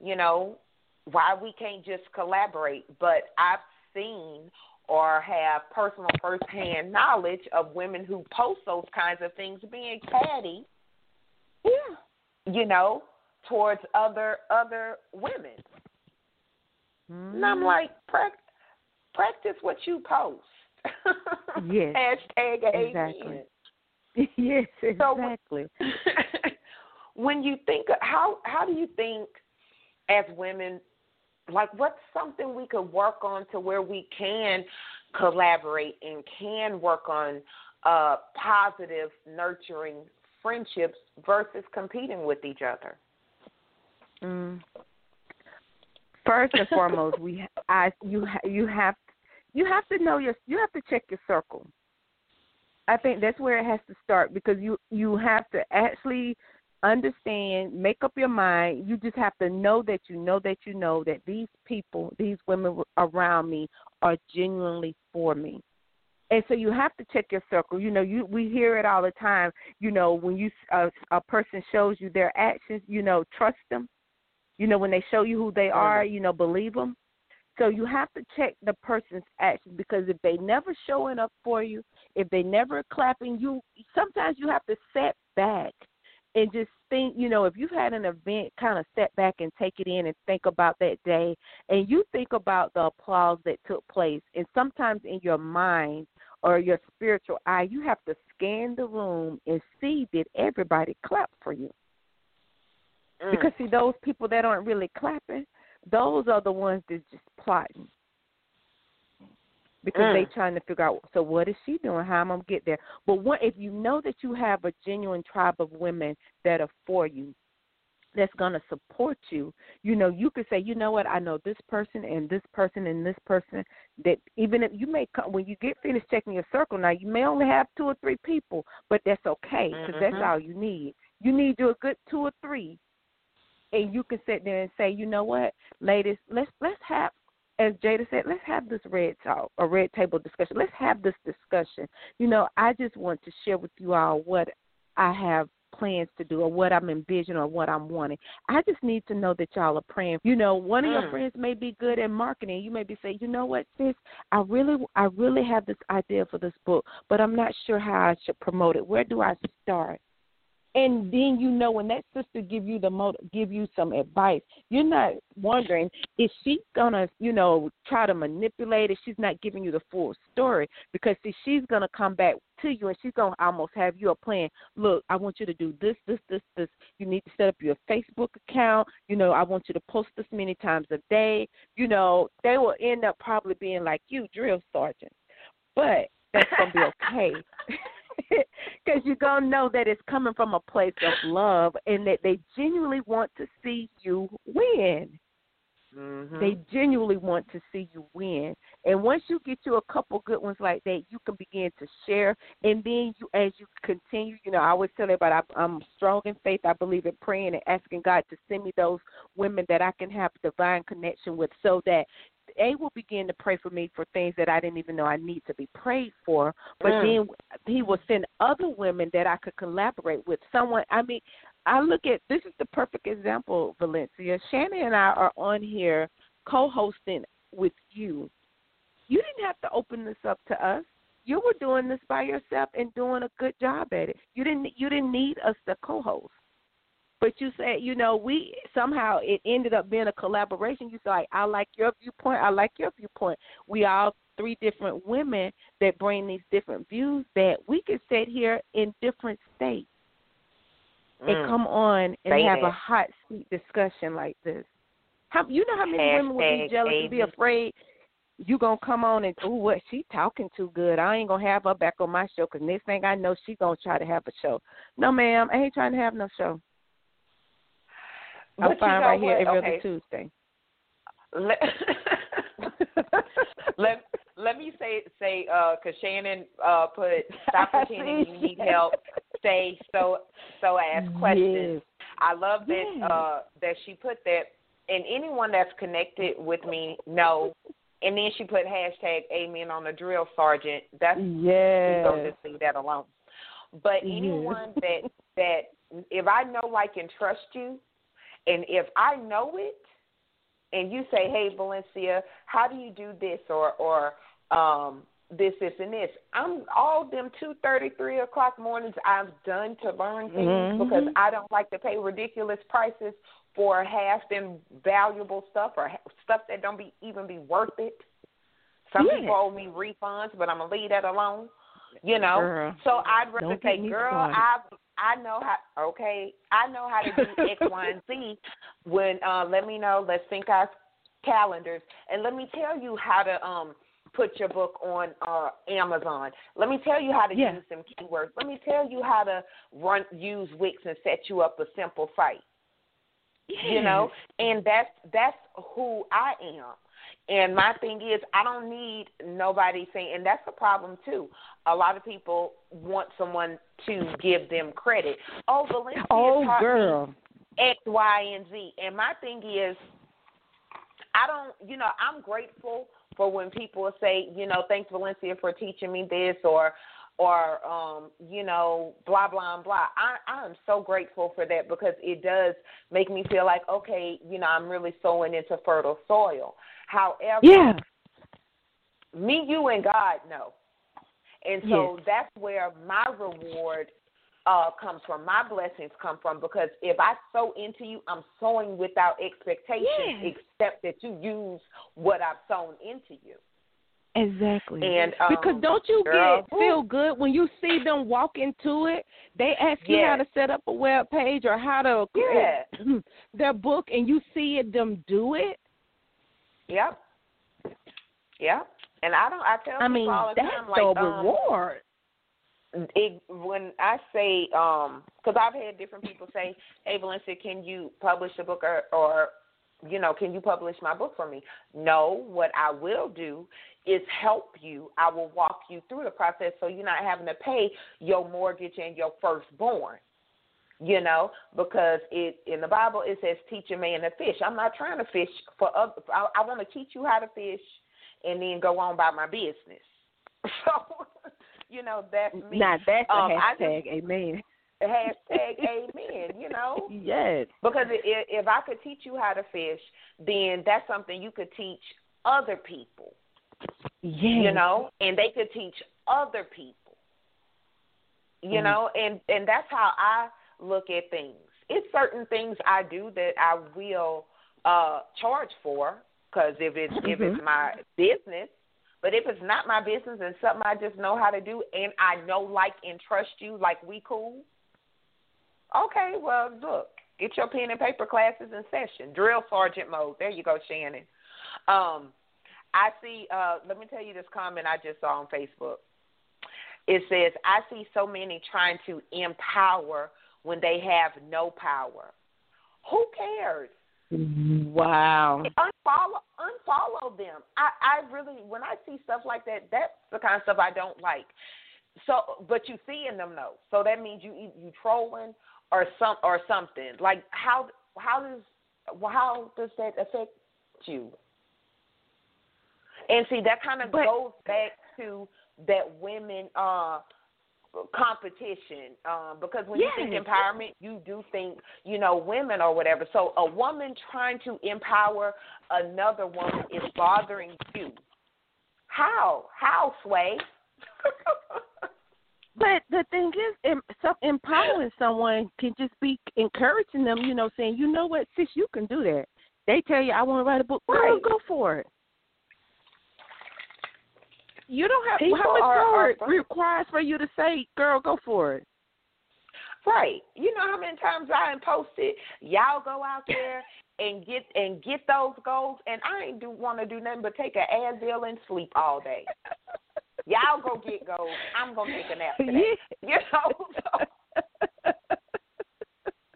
A: you know, why we can't just collaborate? But I've seen or have personal firsthand knowledge of women who post those kinds of things being catty,
B: Yeah.
A: you know, towards other other women. And I'm mm-hmm. like, prac- practice what you post.
B: Yes,
A: Hashtag amen.
B: exactly. yes,
A: So-
B: exactly.
A: when you think of how how do you think as women like what's something we could work on to where we can collaborate and can work on uh positive nurturing friendships versus competing with each other
B: Mm. First and foremost, we I you you have you have to know your you have to check your circle. I think that's where it has to start because you you have to actually understand, make up your mind. You just have to know that you know that you know that these people, these women around me are genuinely for me. And so you have to check your circle. You know, you we hear it all the time. You know, when you a, a person shows you their actions, you know, trust them. You know, when they show you who they are, you know, believe them. So you have to check the person's actions because if they never showing up for you, if they never clapping you, sometimes you have to set back and just think, you know, if you've had an event, kind of step back and take it in and think about that day, and you think about the applause that took place, and sometimes in your mind or your spiritual eye, you have to scan the room and see did everybody clap for you.
A: Mm.
B: Because see, those people that aren't really clapping, those are the ones that just plotting. Because
A: Mm.
B: they trying to figure out, so what is she doing? How am I gonna get there? But what if you know that you have a genuine tribe of women that are for you, that's gonna support you, you know, you could say, you know what, I know this person and this person and this person that even if you may come when you get finished checking your circle now, you may only have two or three people, but that's okay because that's
A: Mhm.
B: all you need. You need you a good two or three and you can sit there and say, you know what, ladies, let's let's have, as Jada said, let's have this red talk, a red table discussion. Let's have this discussion. You know, I just want to share with you all what I have plans to do or what I'm envisioning or what I'm wanting. I just need to know that y'all are praying. You know, one of your
A: Mm.
B: friends may be good at marketing. You may be saying, you know what, sis, I really, I really have this idea for this book, but I'm not sure how I should promote it. Where do I start? And then you know when that sister give you the mo give you some advice you're not wondering is she gonna you know try to manipulate it? She's not giving you the full story because see she's gonna come back to you and she's gonna almost have you a plan. Look i want you to do this this this this. You need to set up your facebook account. You know i want you to post this many times a day. You know they will end up probably being like you drill sergeant. But that's gonna be okay because you're going to know that it's coming from a place of love and that they genuinely want to see you win.
A: Mm-hmm.
B: They genuinely want to see you win. And once you get you a couple good ones like that, you can begin to share. And then you, as you continue, you know, I always tell everybody I, I'm strong in faith. I believe in praying and asking God to send me those women that I can have divine connection with so that they will begin to pray for me for things that I didn't even know I need to be prayed for. But
A: Mm.
B: then He will send other women that I could collaborate with. Someone, I mean, I look at this is the perfect example, Valencia. Shannon and I are on here co-hosting with you. You didn't have to open this up to us. You were doing this by yourself and doing a good job at it. You didn't you didn't need us to co-host. But you said, you know, we somehow it ended up being a collaboration. You said, like, I like your viewpoint, I like your viewpoint. We all three different women that bring these different views that we could sit here in different states and
A: Mm.
B: come on and
A: Say
B: have a hot seat discussion like this. How you know how many women would be
A: Hashtag
B: jealous and be afraid you gonna come on and oh what she talking too good. I ain't gonna have her back on my show because next thing I know she gonna try to have a show. No ma'am, I ain't trying to have no show. I'm
A: But
B: fine right here every
A: Okay.
B: other Tuesday.
A: Let, let let me say say uh 'cause Shannon uh put stop pretending you need help. Stay so so ask questions.
B: Yes.
A: I love that
B: Yes.
A: uh that she put that and anyone that's connected with me know and then she put hashtag amen on the drill sergeant. That's yeah.
B: Yes.
A: gonna just leave that alone. But
B: Yes.
A: anyone that that if I know, like, and trust you, and if I know it, and you say, "Hey, Valencia, how do you do this?" or or um, this, this, and this. I'm all them two thirty, three o'clock mornings I've done to learn things
B: Mhm.
A: because I don't like to pay ridiculous prices for half invaluable stuff or stuff that don't be even be worth it. Some
B: Yeah.
A: people owe me refunds, but I'm gonna leave that alone. You know,
B: Girl,
A: so I'd rather say, girl. I I know how. Okay, I know how to do X, Y, and Z. When uh, let me know. Let's sync our calendars, and let me tell you how to um put your book on uh Amazon. Let me tell you how to
B: Yeah.
A: use some keywords. Let me tell you how to run use Wix and set you up a simple site you know and that's that's who i am and my thing is i don't need nobody saying and that's the problem too. A lot of people want someone to give them credit. Oh valencia
B: Oh
A: taught me x y and z. And my thing is i don't you know i'm grateful for when people say you know thanks valencia for teaching me this or or um, you know, blah blah and blah. I I am so grateful for that because it does make me feel like okay, you know, I'm really sowing into fertile soil. However,
B: Yeah.
A: me, you, and God know, and so
B: Yes.
A: that's where my reward uh, comes from. My blessings come from because if I sow into you, I'm sowing without expectation,
B: Yes.
A: except that you use what I've sown into you.
B: Exactly.
A: And um,
B: because don't you
A: girl,
B: get feel good when you see them walk into it? They ask you
A: Yes.
B: how to set up a web page or how to create their book, and you see it, them do it.
A: Yep. Yep. And I don't. I tell
B: I
A: people
B: mean,
A: all the
B: that's
A: time,
B: the
A: like um,
B: reward.
A: it, when I say, um, because I've had different people say, "Hey, Valencia, can you publish a book or, or, you know, can you publish my book for me?" No. What I will do is help you. I will walk you through the process, so you're not having to pay your mortgage and your firstborn. You know, because it in the Bible it says, "Teach a man to fish." I'm not trying to fish for other. I, I want to teach you how to fish, and then go on about my business. So, you know, that's me.
B: Now that's a
A: Um, I
B: hashtag. amen.
A: Hashtag amen, you know?
B: Yes.
A: Because i- i- if I could teach you how to fish, then that's something you could teach other people,
B: Yes.
A: you know, and they could teach other people, you
B: Mhm.
A: know, and and that's how I look at things. It's certain things I do that I will uh charge for because if it's if it's my business, but if it's not my business and something I just know how to do and I know, like, and trust you, like we cool. Okay, well, look, get your pen and paper classes in session. Drill sergeant mode. There you go, Shannon. Um, I see. Uh, let me tell you this comment I just saw on Facebook. It says, "I see so many trying to empower when they have no power. Who cares?
B: Wow.
A: unfollow unfollow them. I I really when I see stuff like that, that's the kind of stuff I don't like. So, but you seeing them though, so that means you you trolling or some or something. Like how how does how does that affect you? And see, that kind of goes back to that women uh competition um because when you think empowerment you do think you know women or whatever so a woman trying to empower another woman is bothering you how how sway
B: But the thing is, empowering someone can just be encouraging them. You know, saying, you know what, sis, you can do that. They tell you, I want to write a book. Girl,
A: Right.
B: go for it. You don't have
A: People
B: how much
A: are-
B: more
A: are-
B: requires for you to say, girl, go for it.
A: right. You know how many times i done posted y'all go out there and get and get those goals and i ain't do want to do nothing but take an advil and sleep all day. Y'all go get goals. I'm gonna take a nap today. You know so.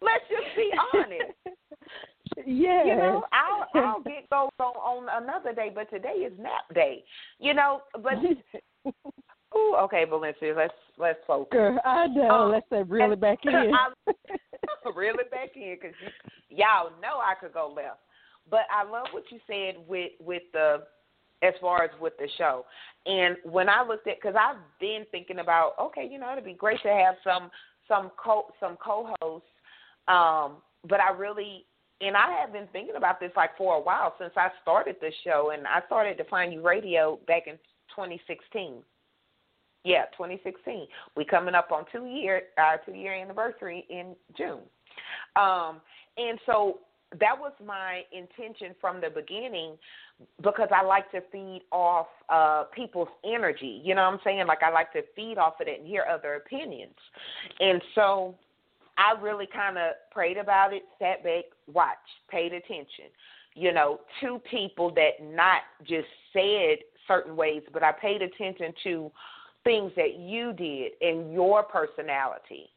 A: Let's just be honest
B: Yes.
A: You know, I'll I'll get those on, on another day, but today is nap day. You know, but ooh, okay, Valencia, let's let's focus.
B: Girl, I know.
A: Um,
B: Let's say reel it back in.
A: I, it back in because y'all know I could go left. But I love what you said with with the as far as with the show. And when I looked at, because I've been thinking about, okay, you know, it'd be great to have some some co some co-hosts. Um, but I really and I have been thinking about this like for a while since I started the show, and I started Define U Radio back in 2016. Yeah, 2016. We coming up on two year our two year anniversary in June. Um, and so that was my intention from the beginning because I like to feed off uh people's energy. You know what I'm saying? Like I like to feed off of it and hear other opinions. And so I really kind of prayed about it, sat back, watched, paid attention. You know, to people that not just said certain ways, but I paid attention to things that you did and your personality.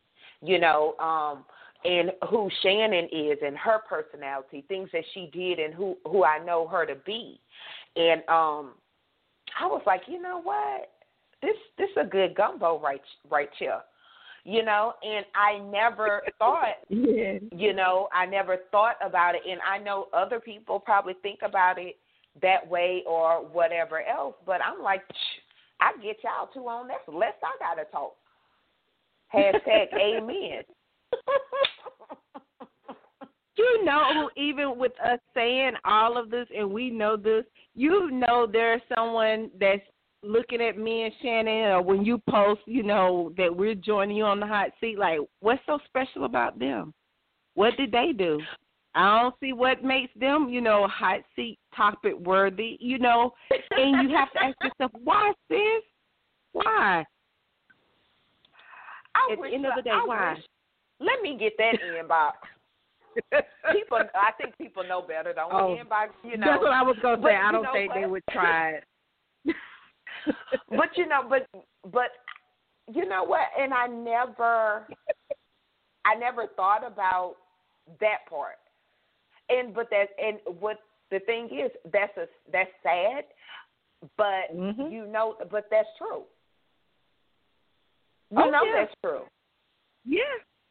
A: You know, um and who Shannon is and her personality, things that she did and who who I know her to be. And um I was like, you know what? This this a good gumbo right right here. You know, and I never thought
B: yeah.
A: you know, I never thought about it and I know other people probably think about it that way or whatever else, but I'm like I get y'all two on that's less I gotta talk. Hashtag amen.
B: You know, even with us saying all of this, and we know this, you know, there's someone that's looking at me and Shannon, or when you post, you know, that we're joining you on the hot seat. Like, what's so special about them? What did they do? I don't see what makes them, you know, hot seat topic worthy, you know. And you have to ask yourself, why, sis? Why?
A: I
B: At the end of the day,
A: I
B: why?
A: Wish, let me get that inbox. people, I think people know better. Don't
B: Oh,
A: inbox, you know.
B: That's what I was gonna
A: But
B: say. I don't think they would try it.
A: But you know, but but you know what? And I never, I never thought about that part. And but that and what the thing is, that's a that's sad, but
B: Mhm.
A: you know, but that's true. You
B: Oh,
A: know
B: yeah.
A: that's true.
B: yeah.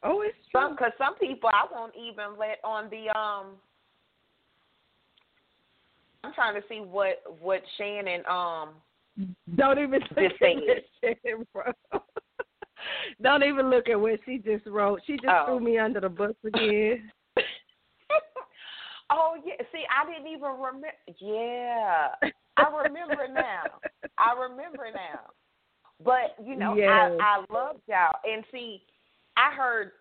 B: Oh, it's true.
A: Some because some people I won't even let on the um. I'm trying to see what what Shannon um
B: Don't even
A: Just
B: look at
A: say
B: what Shannon wrote. Don't even look at what she just wrote. She just
A: Oh.
B: threw me under the bus again.
A: Oh yeah, see, I didn't even remember. Yeah, I remember now. I remember now. But you know,
B: Yes.
A: I I loved y'all, and see, I heard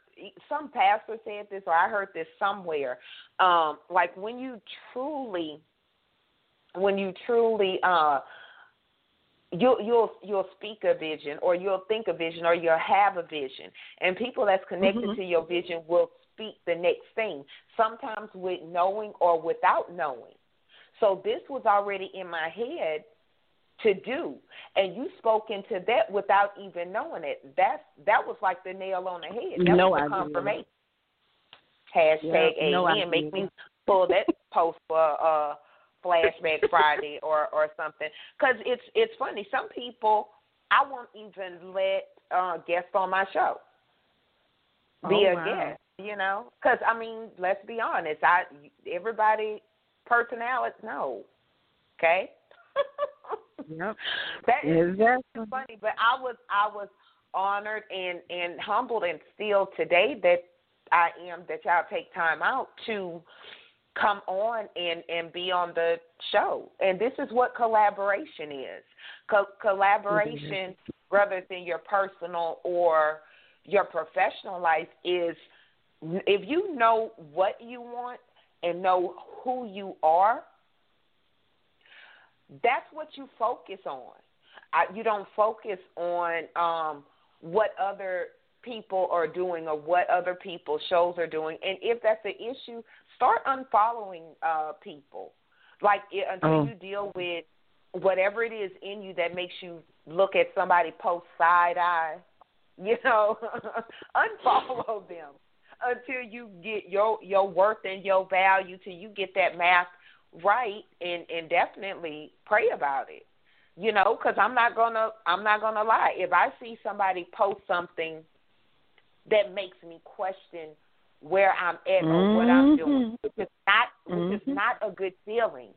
A: some pastor said this, or I heard this somewhere. Um, like when you truly, when you truly, uh, you'll you'll you'll speak a vision, or you'll think a vision, or you'll have a vision, and people that's connected
B: Mhm.
A: to your vision will speak the next thing. Sometimes with knowing or without knowing. So this was already in my head to do, and you spoke into that without even knowing it. That's that was like the nail on the head. That
B: No
A: was the
B: idea.
A: confirmation. Hashtag
B: Yeah, no
A: amen. Make me pull that post for uh flashback Friday or or something. Because it's it's funny. Some people I won't even let uh guests on my show be
B: Oh,
A: a
B: wow.
A: guest. You know, because I mean, let's be honest. I everybody personality no, okay.
B: Yep.
A: that is
B: Exactly.
A: funny, but I was I was honored and and humbled and still today that I am that y'all take time out to come on and and be on the show. And this is what collaboration is. Co- collaboration, rather than your personal or your professional life, is if you know what you want and know who you are. That's what you focus on. I, you don't focus on um, what other people are doing or what other people's shows are doing. And if that's an issue, start unfollowing uh, people. Like it, until
B: Oh.
A: you deal with whatever it is in you that makes you look at somebody post side eye. You know, unfollow them until you get your your worth and your value. Till you get that math right, and and definitely pray about it you know because i'm not gonna i'm not gonna lie if i see somebody post something that makes me question where i'm at or what i'm doing
B: Mhm.
A: which is not which is
B: Mhm.
A: not a good feeling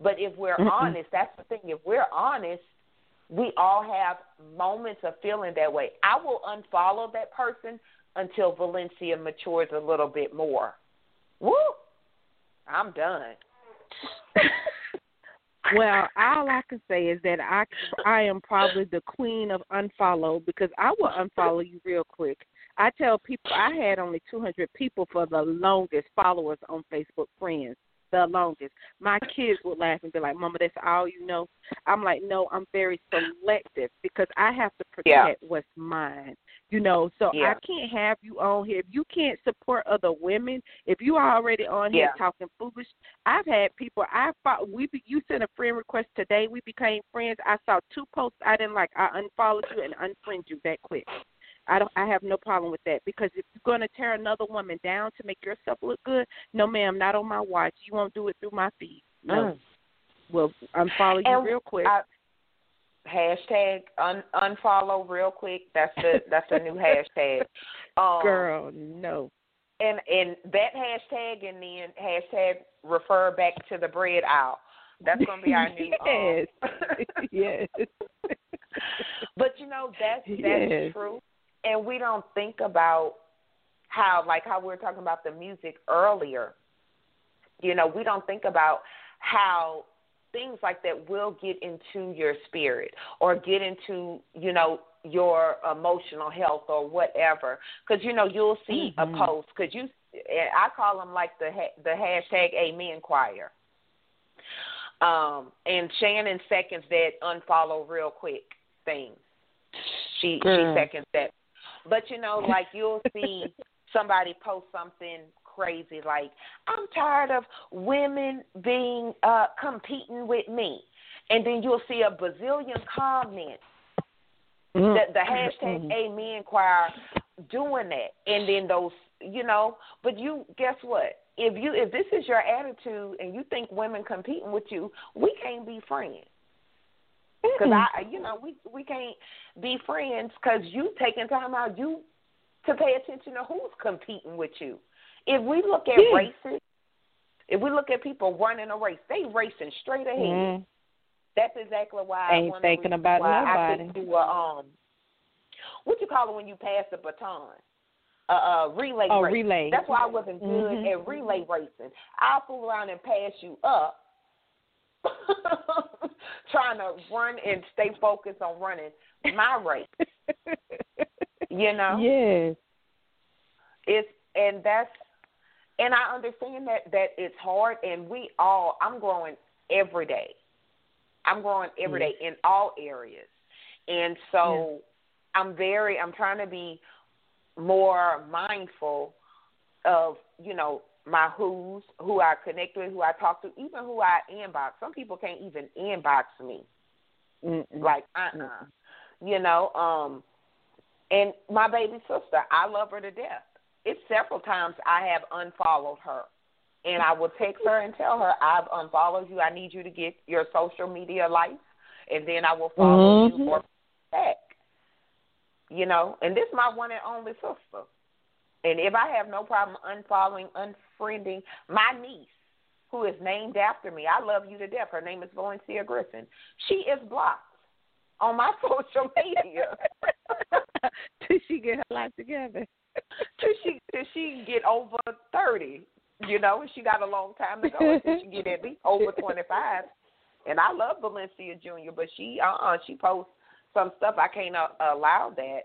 A: but if we're
B: Mm-mm.
A: honest that's the thing if we're honest we all have moments of feeling that way i will unfollow that person until valencia matures a little bit more woo i'm done
B: Well, all I can say is that I I am probably the queen of unfollow because I will unfollow you real quick. I tell people I had only 200 people for the longest followers on Facebook friends. The longest. My kids would laugh and be like, "Mama, that's all you know." I'm like, "No, I'm very selective because I have to protect
A: Yeah.
B: what's mine." You know, so
A: Yeah.
B: I can't have you on here if you can't support other women. If you are already on here
A: Yeah.
B: talking foolish, I've had people. I thought we be, you sent a friend request today. We became friends. I saw two posts I didn't like. I unfollowed you and unfriend you that quick. I don't. I have no problem with that because if you're going to tear another woman down to make yourself look good, no, ma'am, not on my watch. You won't do it through my feed. No.
A: Mm.
B: Well, unfollow you
A: And
B: real quick.
A: I, hashtag un, unfollow real quick. That's the that's the new hashtag. Um,
B: Girl, no.
A: and and that hashtag and then hashtag refer back to the bread aisle. That's gonna be our new.
B: yes.
A: Um,
B: yes.
A: but you know that's that's
B: Yes.
A: true, and we don't think about how like how we were talking about the music earlier. You know, we don't think about how things like that will get into your spirit or get into you know your emotional health or whatever because you know you'll see
B: Mhm.
A: a post because you I call them like the the hashtag Amen Choir. Um, and Shannon seconds that unfollow real quick thing. She
B: Girl.
A: she seconds that. But you know, like you'll see somebody post something crazy like, I'm tired of women being uh competing with me and then you'll see a bazillion comments
B: Mm.
A: the, the hashtag
B: Mm.
A: Amen Choir doing that, and then those, you know. But you, guess what? If you, if this is your attitude, and you think women competing with you, we can't be friends. Because I, you know, we we can't be friends because you taking time out you to pay attention to who's competing with you. If we look at
B: Yeah.
A: races, if we look at people running a race, they racing straight ahead.
B: Mm.
A: That's exactly why
B: Ain't
A: of the
B: thinking about
A: why I
B: nobody.
A: couldn't do a um what you call it when you pass the baton? A uh, uh, relay
B: Oh,
A: race.
B: relay.
A: That's why I wasn't good
B: Mhm.
A: at relay racing. I'll fool around and pass you up trying to run and stay focused on running my race. You know?
B: Yes.
A: it's and that's and I understand that that it's hard and we all I'm growing every day. I'm growing every day in all areas. And so I'm very I'm trying to be more mindful of, you know, my who's, who I connect with, who I talk to, even who I inbox. Some people can't even inbox me.
B: Mm-mm.
A: Like, uh uh You know, um and my baby sister, I love her to death. It's several times I have unfollowed her. And I will text her and tell her, I've unfollowed you. I need you to get your social media life. And then I will follow
B: Mhm.
A: you or back. You know, and this is my one and only sister. And if I have no problem unfollowing, unfriending my niece, who is named after me, I love you to death. Her name is Valencia Griffin. She is blocked on my social media.
B: Till she get her life together.
A: till she till she get over thirty, you know, and she got a long time to go until she get at least over twenty five. And I love Valencia Junior, but she uh uh she posts some stuff I can't uh, allow that.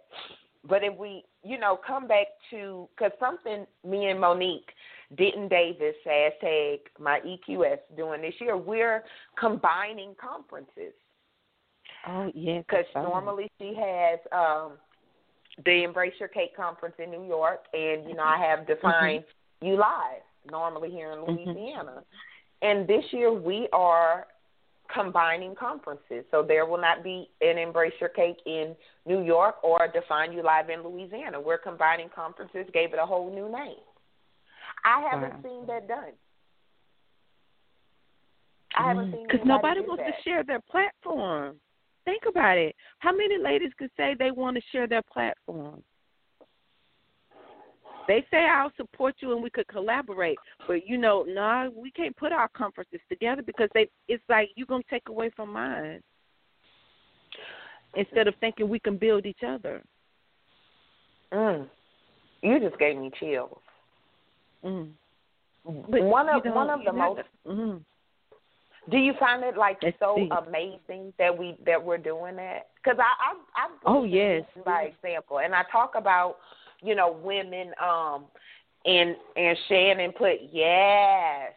A: But if we, you know, come back to because something me and Monique Denton Davis hashtag my EQS doing this year, we're combining conferences
B: Oh yes.
A: because normally she has um the Embrace Your Cake conference in New York, and you know I have Define U Live normally here in
B: Mhm.
A: Louisiana, and this year we are combining conferences, so there will not be an Embrace Your Cake in New York or a Define U Live in Louisiana. We're combining conferences, gave it a whole new name. I haven't
B: Wow.
A: seen that done. I haven't mm. seen
B: Because nobody wants
A: that.
B: to share their platform. Think about it. How many ladies could say they want to share their platform? They say I'll support you and we could collaborate, but you know, nah, we can't put our conferences together because they it's like you're gonna take away from mine. Instead of thinking we can build each other.
A: Mm. You just gave me chills.
B: Mm.
A: one of one of the most.
B: Mm.
A: Do you find it like so amazing that we that we're doing that? Because I I I
B: Oh, yes.
A: by example, and I talk about you know women um and and Shannon put yes.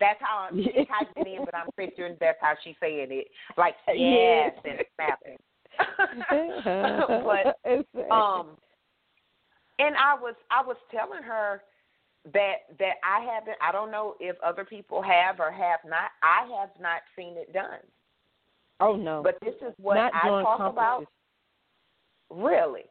A: That's how I'm, she typed it in, but I'm picturing that's how she's saying it, like yes and snapping. but um and I was I was telling her that that I haven't I don't know if other people have or have not. I have not seen it done.
B: oh no,
A: But this is what
B: not
A: I talk
B: conferences.
A: about. Really.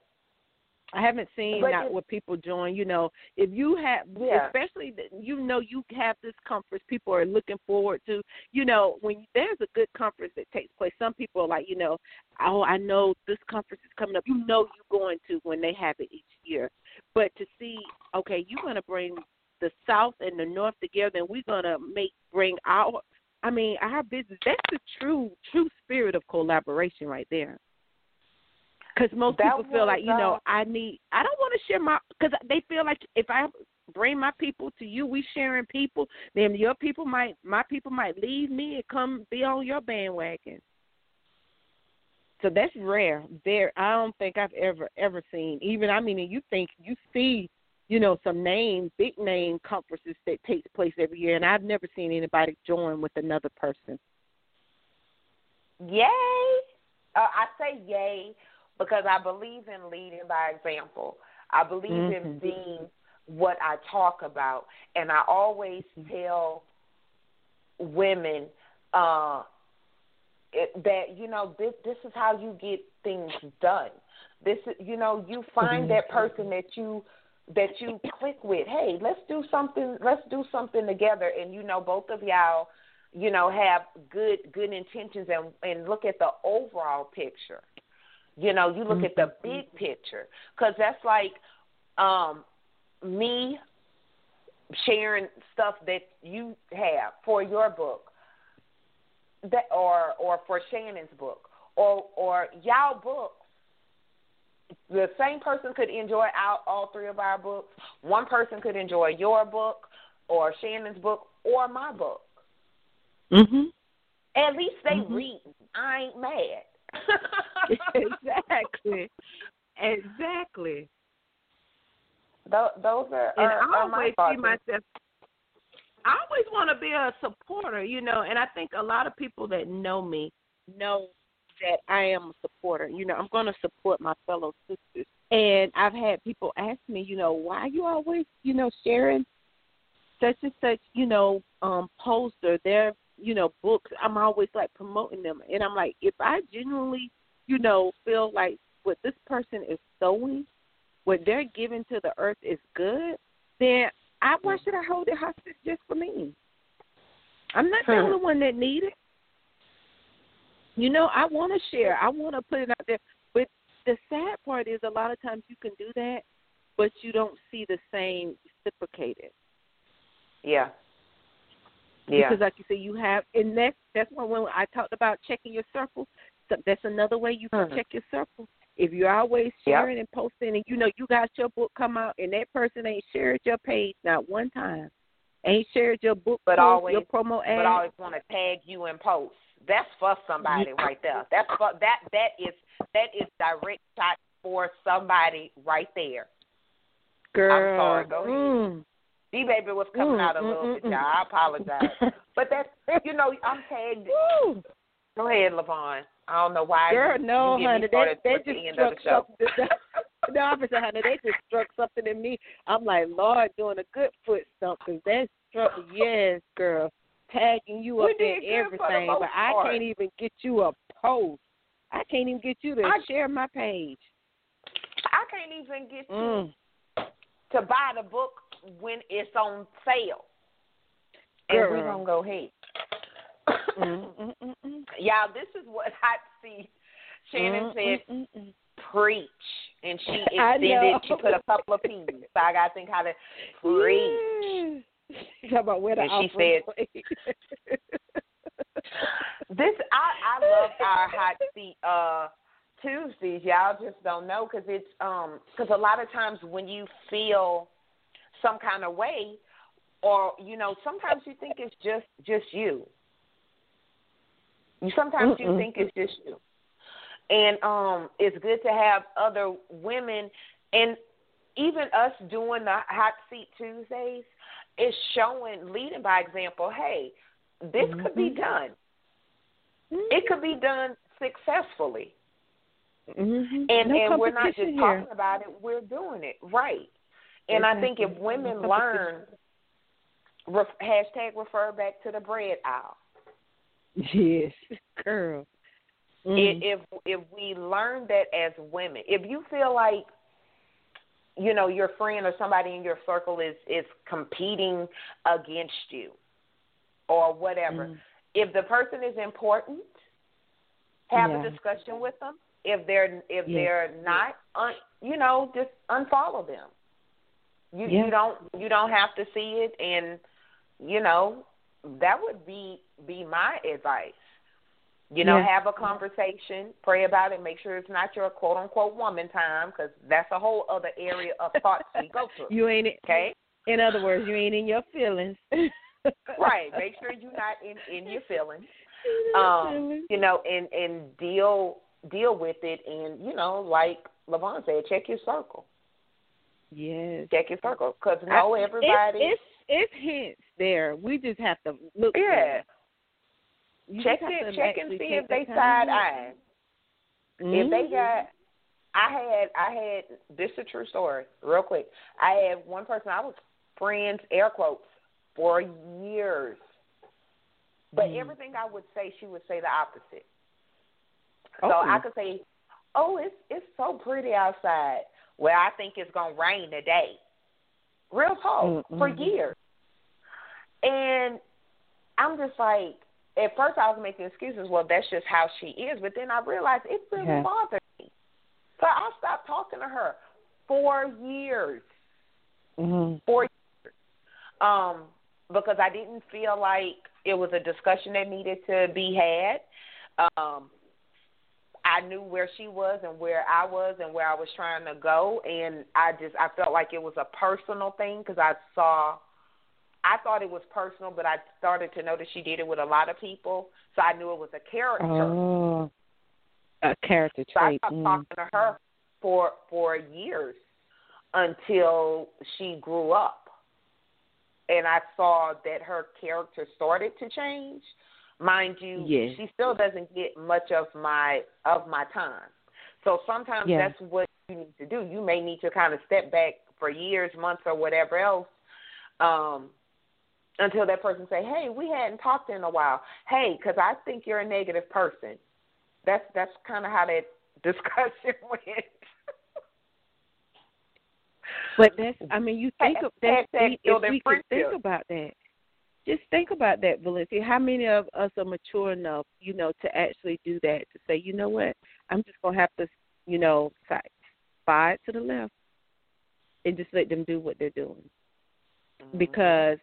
B: I haven't seen
A: But
B: not what people join. You know, if you have,
A: Yeah.
B: especially that you know you have this conference, people are looking forward to. You know, when there's a good conference that takes place, some people are like, you know, oh, I know this conference is coming up. You know, you're going to when they have it each year. But to see, okay, you're going to bring the South and the North together, and we're going to make bring our. I mean, our business. That's the true, true spirit of collaboration right there. Because most
A: That
B: people feel like you know
A: uh,
B: I need I don't want to share my because they feel like if I bring my people to you, we sharing people, then your people might my people might leave me and come be on your bandwagon. So that's rare. There, I don't think I've ever ever seen. Even I mean, you think you see you know, some name, big name conferences that takes place every year, and I've never seen anybody join with another person.
A: Yay! Uh, I say yay because I believe in leading by example. I believe
B: mm-hmm.
A: in being what I talk about, and I always tell women uh, it, that you know this this is how you get things done. This is you know you find
B: mm-hmm.
A: that person that you that you click with. Hey, let's do something. Let's do something together. And you know, both of y'all, you know, have good good intentions and and look at the overall picture. You know, you look mm-hmm. at the mm-hmm. big picture because that's like um me sharing stuff that you have for your book that or or for Shannon's book or or y'all books the same person could enjoy all, all three of our books. One person could enjoy your book or Shannon's book or my book.
B: Mhm.
A: At least they
B: mm-hmm.
A: read. I ain't mad.
B: exactly. Exactly.
A: Those, those are,
B: and
A: are,
B: I
A: are
B: always
A: my
B: see myself. I always want to be a supporter, you know, and I think a lot of people that know me know that I am a supporter. You know, I'm going to support my fellow sisters. And I've had people ask me, you know, why are you always, you know, sharing such and such, you know, um, poster, their, you know, books. I'm always like promoting them. And I'm like, if I genuinely, you know, feel like what this person is sowing, what they're giving to the earth is good, then I why should I hold it hostage just for me? I'm not the only one that need it. You know, I want to share. I want to put it out there. But the sad part is, a lot of times you can do that, but you don't see the same reciprocated.
A: Yeah. Yeah.
B: Because, like you say, you have, and that's that's why when I talked about checking your circle, so that's another way you can mm-hmm. check your circle. If you're always sharing
A: yep.
B: and posting, and you know you got your book come out, and that person ain't shared your page not one time, ain't shared your book,
A: but
B: post,
A: always,
B: your promo ad,
A: but always want to tag you in posts. That's for somebody right there. That's for that that is that is direct shot for somebody right there.
B: Girl.
A: I'm sorry, go
B: mm.
A: D baby was coming
B: mm,
A: out a little
B: mm,
A: bit,
B: mm,
A: y'all. I apologize. but that's you know, I'm tagged
B: Woo.
A: Go ahead, Lyvonne. I don't know why.
B: Girl, no, honey,
A: they,
B: they
A: the
B: just struck
A: the
B: something. no, officer, honey, they just struck something in me. I'm like, Lord, doing a good foot stomp because that struck. Yes, girl tagging you up in everything, but I can't even get you a post. I can't even get you to
A: I,
B: share my page.
A: I can't even get
B: mm.
A: you to buy the book when it's on sale.
B: Girl.
A: And we're gonna go ahead. Mm-hmm, mm-hmm, mm-hmm. Y'all, this is what I see. Shannon said, "Preach," and she extended. She put a couple of p's. So I gotta think how to preach.
B: How about where the
A: and she said, "This I I love our hot seat uh Tuesdays. Y'all just don't know because it's um because a lot of times when you feel some kind of way, or you know, sometimes you think it's just just you. You sometimes
B: Mm-mm.
A: you think it's just you, and um, it's good to have other women and even us doing the hot seat Tuesdays is showing, leading by example. Hey, this
B: mm-hmm.
A: could be done.
B: Mm-hmm.
A: It could be done successfully.
B: Mm-hmm.
A: And
B: no
A: and we're not just
B: here.
A: talking about it; we're doing it right. And
B: exactly.
A: I think if women
B: no
A: learn, ref, hashtag refer back to the bread aisle.
B: Yes, girl.
A: Mm. If if we learn that as women, if you feel like you know your friend or somebody in your circle is is competing against you or whatever
B: mm.
A: if the person is important have
B: yeah.
A: a discussion with them if they're if they're not un, you know just unfollow them you
B: yeah.
A: you don't you don't have to see it and you know that would be be my advice you know,
B: yeah.
A: have a conversation, pray about it, make sure it's not your quote unquote woman time, because that's a whole other area of thoughts we go through.
B: You ain't
A: okay.
B: In other words, you ain't in your feelings.
A: right. Make sure you're not in in your feelings. Um, you know, and and deal deal with it, and you know, like Lyvonne said, check your circle.
B: Yes.
A: Check your circle because know everybody.
B: It's, it's, it's hints there. We just have to look.
A: Yeah. Check
B: it,
A: check and see if they side eye.
B: Mm-hmm.
A: If they got, I had I had this is a true story. Real quick, I had one person I was friends air quotes for years, but
B: mm.
A: everything I would say, she would say the opposite.
B: Oh.
A: So I could say, "Oh, it's it's so pretty outside." Well, I think it's gonna rain today. Real talk
B: mm-hmm.
A: for years, and I'm just like, at first I was making excuses. Well, that's just how she is. But then I realized it really
B: yeah.
A: bothered me. So I stopped talking to her for years.
B: Mm-hmm.
A: For years. Um, because I didn't feel like it was a discussion that needed to be had. Um, I knew where she was and where I was and where I was trying to go, and I just I felt like it was a personal thing because I saw I thought it was personal, but I started to notice she did it with a lot of people, so I knew it was a character.
B: Oh, a character
A: so
B: trait.
A: I stopped
B: mm.
A: talking to her for for years until she grew up, and I saw that her character started to change. Mind you,
B: yes.
A: she still doesn't get much of my of my time. So sometimes
B: yeah.
A: that's what you need to do. You may need to kind of step back for years, months, or whatever else, um, until that person say, "Hey, we hadn't talked in a while. Hey, because I think you're a negative person." That's that's kind of how that discussion went.
B: but that's, I mean, you think of that.
A: Hashtag
B: if we could think about that, just think about that, Valencia. How many of us are mature enough, you know, to actually do that? To say, you know what, I'm just gonna have to, you know, slide to the left, and just let them do what they're doing,
A: Mm-hmm.
B: because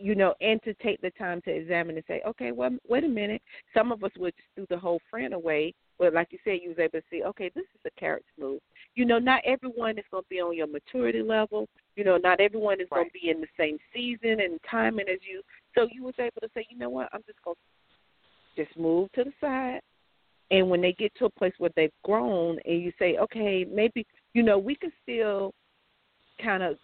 B: you know, and to take the time to examine and say, okay, well, wait a minute. Some of us would just do the whole friend away, but like you said, you was able to see, okay, this is a character move. You know, not everyone is going to be on your maturity level. You know, not everyone is
A: right.
B: going to be in the same season and timing as you. So you was able to say, you know what, I'm just going to just move to the side. And when they get to a place where they've grown, and you say, okay, maybe you know, we can still kind of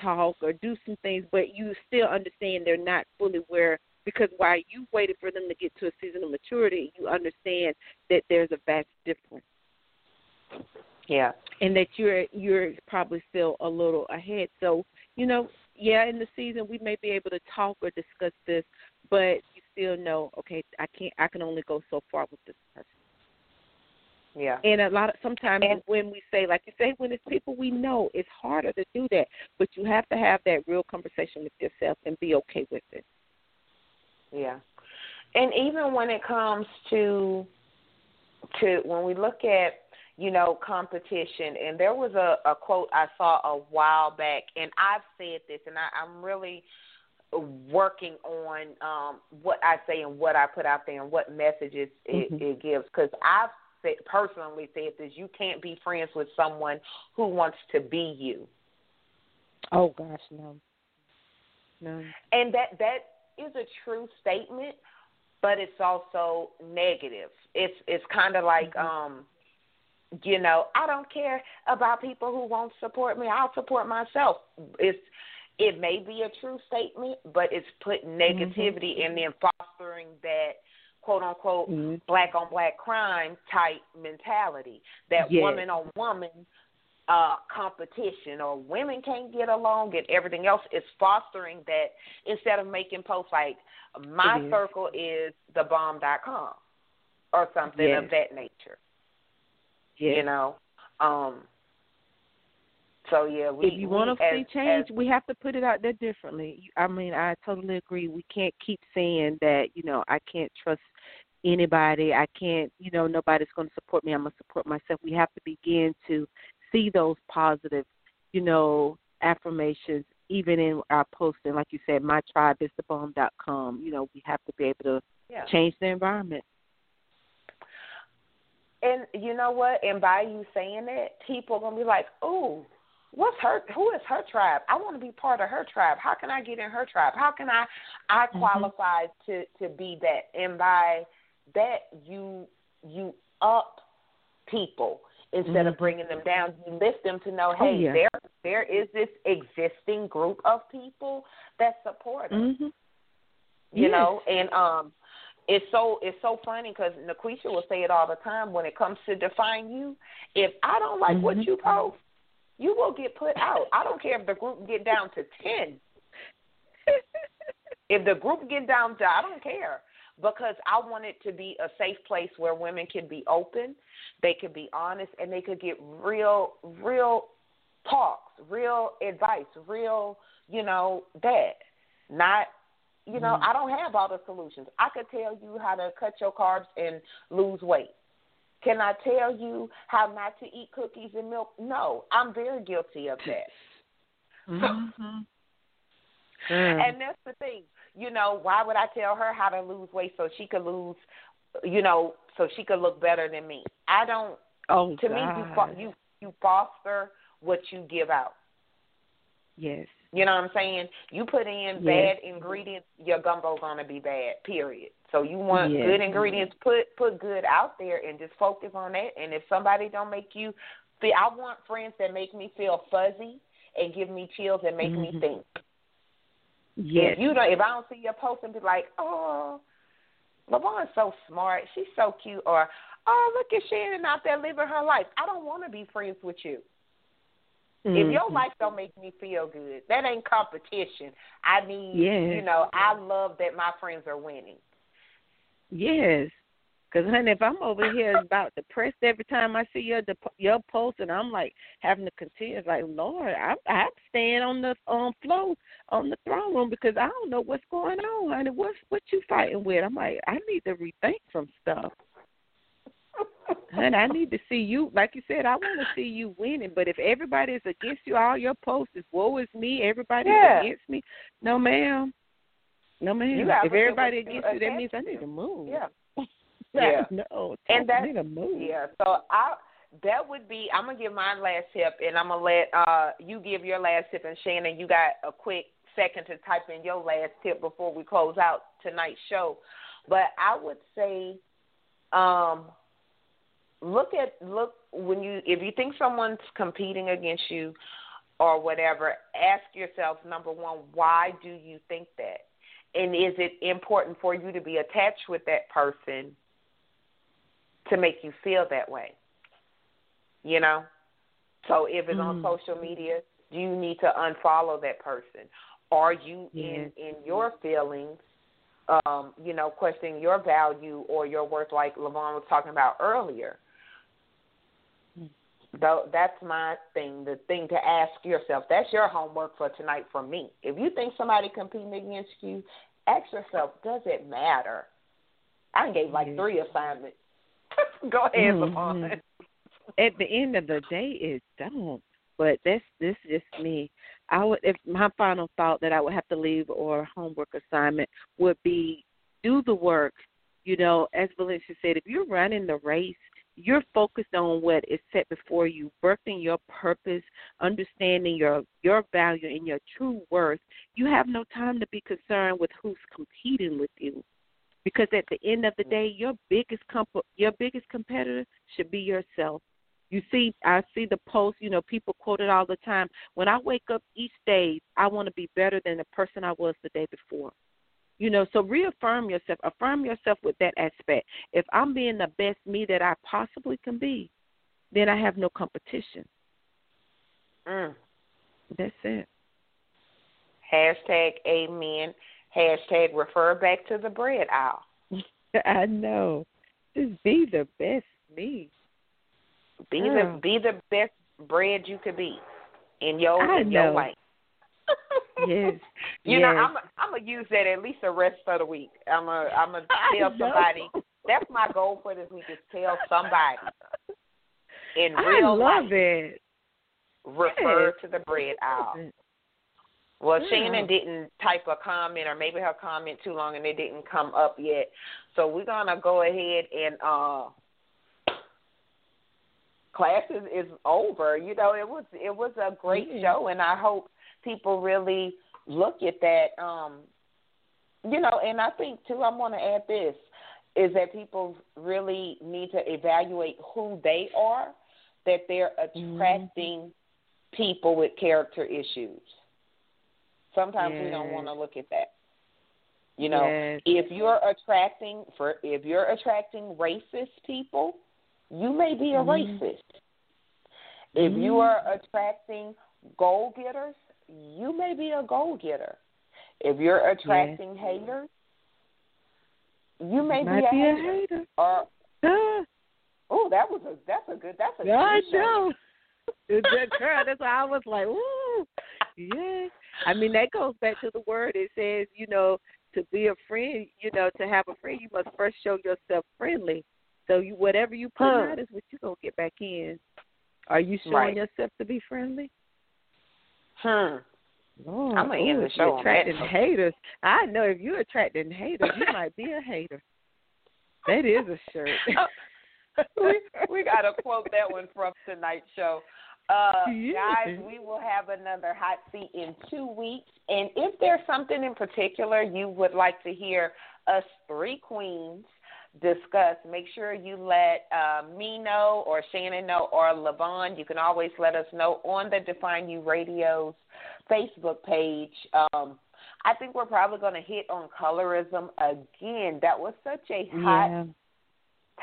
B: talk or do some things, but you still understand they're not fully where because while you waited for them to get to a season of maturity, you understand that there's a vast difference.
A: Yeah.
B: And that you're you're probably still a little ahead. So, you know, yeah, in the season we may be able to talk or discuss this, but you still know, okay, I can't I can only go so far with this person.
A: Yeah.
B: And a lot of sometimes
A: And-
B: when we say, like you say, when it's people we know, it's harder to do that. But you have to have that real conversation with yourself and be okay with it.
A: Yeah. And even when it comes to to when we look at you know competition and there was a, a quote I saw a while back and I've said this and I, I'm really working on um what I say and what I put out there and what messages it,
B: Mhm.
A: it gives because I've said, personally said this you can't be friends with someone who wants to be you
B: Oh gosh, no, no.
A: and that that is a true statement, but it's also negative. It's it's kind of like um you know, I don't care about people who won't support me. I'll support myself. It's it may be a true statement, but it's putting negativity
B: Mm-hmm.
A: and then fostering that quote unquote
B: Mhm.
A: black on black crime type mentality. That
B: Yes.
A: woman on woman uh competition or women can't get along and everything else is fostering that instead of making posts like my
B: is.
A: circle is the bomb dot com or something
B: Yes.
A: of that nature.
B: Yeah.
A: You know? Um so yeah, we
B: if you
A: we,
B: want to see change,
A: as,
B: we have to put it out there differently. I mean, I totally agree. We can't keep saying that, you know, I can't trust anybody. I can't, you know, nobody's going to support me. I'm going to support myself. We have to begin to see those positive, you know, affirmations even in our posting. Like you said, my tribe is the bomb dot com. You know, we have to be able to
A: yeah.
B: change the environment.
A: And you know what? And by you saying that, people are gonna be like, "Ooh, what's her? Who is her tribe? I want to be part of her tribe. How can I get in her tribe? How can I? I
B: Mm-hmm.
A: qualify to to be that." And by that, you you up people instead
B: mm-hmm.
A: of bringing them down. You lift them to know,
B: oh,
A: hey,
B: yeah.
A: there there is this existing group of people that support us.
B: Mm-hmm.
A: You
B: yes.
A: know, and um, it's so it's so funny because Naquisha will say it all the time when it comes to Define U. If I don't like
B: mm-hmm.
A: what you post, you will get put out. I don't care if the group get down to ten. if the group get down to, I don't care because I want it to be a safe place where women can be open, they can be honest, and they could get real, real talks, real advice, real, you know, that. Not, you know,
B: mm-hmm.
A: I don't have all the solutions. I could tell you how to cut your carbs and lose weight. Can I tell you how not to eat cookies and milk? No, I'm very guilty of that.
B: Mm-hmm.
A: and that's the thing. You know, why would I tell her how to lose weight so she could lose, you know, so she could look better than me? I don't.
B: Oh,
A: to
B: God.
A: me, you you you foster what you give out.
B: Yes.
A: You know what I'm saying? You put in
B: yes.
A: bad ingredients, your gumbo's gonna be bad. Period. So you want
B: yes.
A: good ingredients, put put good out there, and just focus on that. And if somebody don't make you feel, I want friends that make me feel fuzzy and give me chills and make
B: mm-hmm.
A: me think.
B: Yes.
A: If you don't, if I don't see your post and be like, oh, Lyvonne's so smart, she's so cute, or oh, look at Shannon out there living her life. I don't want to be friends with you.
B: Mm-hmm.
A: If your life don't make me feel good, that ain't competition. I need,
B: yes.
A: you know, I love that my friends are winning.
B: Yes. Because, honey, if I'm over here about depressed every time I see your your post, and I'm like having to continue, it's like, Lord, I'm I'm staying on the on floor on the throne room because I don't know what's going on, honey. What's what you fighting with? I'm like, I need to rethink some stuff. honey, I need to see you. Like you said, I want to see you winning. But if everybody is against you, all your posts is woe is me. Everybody's
A: yeah.
B: against me. No, ma'am. No, ma'am. If everybody against you, that means I need to move.
A: Yeah.
B: Yeah. no.
A: And that's
B: move.
A: yeah. So I that would be I'm gonna give my last tip and I'm gonna let uh you give your last tip and Shannon you got a quick second to type in your last tip before we close out tonight's show. But I would say um look at look when you if you think someone's competing against you or whatever, ask yourself number one, why do you think that? And is it important for you to be attached with that person to make you feel that way. You know? So if it's mm-hmm. on social media, do you need to unfollow that person? Are you in in your feelings, um, you know, questioning your value or your worth like Lyvonne was talking about earlier? Though that's my thing, the thing to ask yourself. That's your homework for tonight For me. If you think somebody competing against you, ask yourself, does it matter? I gave like three assignments. Go ahead, mm-hmm.
B: At the end of the day, it don't. But that's this is me. I would if my final thought that I would have to leave or homework assignment would be do the work. You know, as Valencia said, if you're running the race, you're focused on what is set before you, birthing your purpose, understanding your your value and your true worth. You have no time to be concerned with who's competing with you because at the end of the day your biggest comp- your biggest competitor should be yourself. You see i see the post you know people quote it all the time. When i wake up each day i want to be better than the person i was the day before. You know so reaffirm yourself affirm yourself with that aspect. If i'm being the best me that i possibly can be then i have no competition.
A: Mm.
B: that's it.
A: Hashtag amen Hashtag refer back to the bread aisle.
B: I know. Just be the best me.
A: Be the oh. be the best bread you could be in your
B: I
A: in
B: know.
A: your way.
B: yes.
A: You
B: yes.
A: know, I'm I'm gonna use that at least the rest of the week. I'm a I'm gonna tell somebody. That's my goal for this week is tell somebody in real
B: I love
A: life.
B: it.
A: Refer
B: yes.
A: to the bread aisle. Well, Shannon didn't type a comment, or maybe her comment too long, and it didn't come up yet. So we're gonna go ahead and uh, class is, is over. You know, it was it was a great
B: mm-hmm.
A: show, and I hope people really look at that. Um, you know, and I think too, I'm gonna add this is that people really need to evaluate who they are that they're
B: Mm-hmm.
A: attracting people with character issues. Sometimes we don't want to look at that. You know,
B: Yes.
A: if you're attracting for if you're attracting racist people, you may be a
B: Mhm.
A: racist. If you
B: Mhm.
A: are attracting goal getters, you may be a goal getter. If you're attracting haters, you may
B: Might
A: be a
B: be
A: hater.
B: a hater.
A: Or oh, that was a that's a good that's a
B: Yeah, I
A: good show.
B: know. It's that girl. That's why I was like, ooh, yeah. I mean, that goes back to the word. It says, you know, to be a friend, you know, to have a friend, you must first show yourself friendly. So you, whatever you put
A: Hmm.
B: out is what you're gonna get back in. Are you showing
A: Right.
B: yourself to be friendly?
A: Hmm.
B: Lord,
A: I'ma end
B: ooh,
A: the show
B: you're
A: on that
B: attracting haters. I know if you're attracting haters, you might be a hater. That is a shirt.
A: we we gotta quote that one from tonight's show. Uh, Guys, we will have another hot seat in two weeks, and if there's something in particular you would like to hear us three queens discuss, make sure you let uh, me know or Shannon know or Lyvonne. You can always let us know on the Define U Radio's Facebook page. Um, I think we're probably going to hit on colorism again. That was such a hot
B: yeah.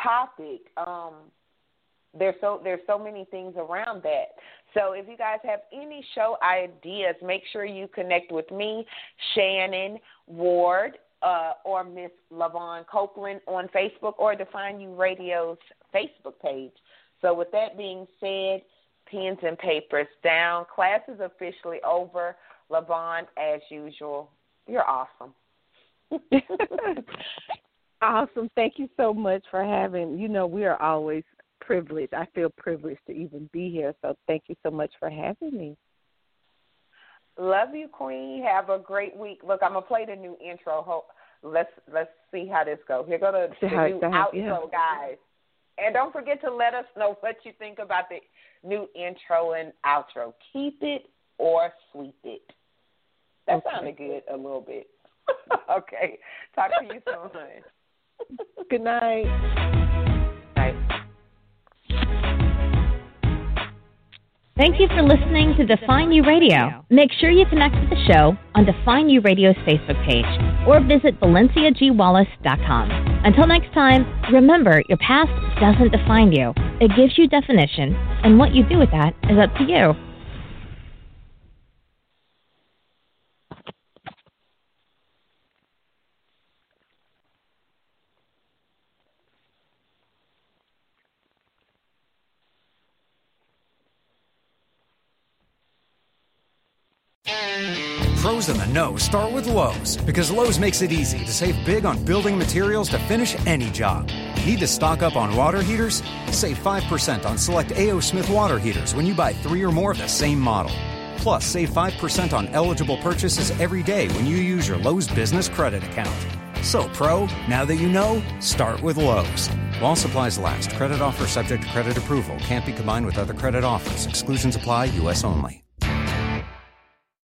A: topic. Um, there's so there's so many things around that. So if you guys have any show ideas, make sure you connect with me, Shannon Ward, uh, or Miss Lyvonne Copeland on Facebook or Define U Radio's Facebook page. So with that being said, pens and papers down. Class is officially over. Lyvonne, as usual, you're awesome.
B: Awesome. Thank you so much for having. You know, we are always privileged. I feel privileged to even be here. So thank you so much for having me.
A: Love you, Queen. Have a great week. Look, I'm gonna play the new intro. Hope let's let's see how this goes. Here go the, the new outro,
B: yeah.
A: guys. And don't forget to let us know what you think about the new intro and outro. Keep it or sweep it. That
B: Okay.
A: sounded good a little bit. okay. Talk to you soon.
B: Good night.
C: Thank you for listening to Define U Radio. Make sure you connect with the show on Define U Radio's Facebook page or visit ValenciaGWallace.com. Until next time, remember your past doesn't define you. It gives you definition, and what you do with that is up to you.
D: Know start with Lowe's because Lowe's makes it easy to save big on building materials to finish any job. Need to stock up on water heaters? Save 5% on select A.O. Smith water heaters when you buy three or more of the same model. Plus, save 5% on eligible purchases every day when you use your Lowe's business credit account. So, Pro, now that you know, start with Lowe's. While supplies last, credit offer subject to credit approval can't be combined with other credit offers. Exclusions apply, U.S. only.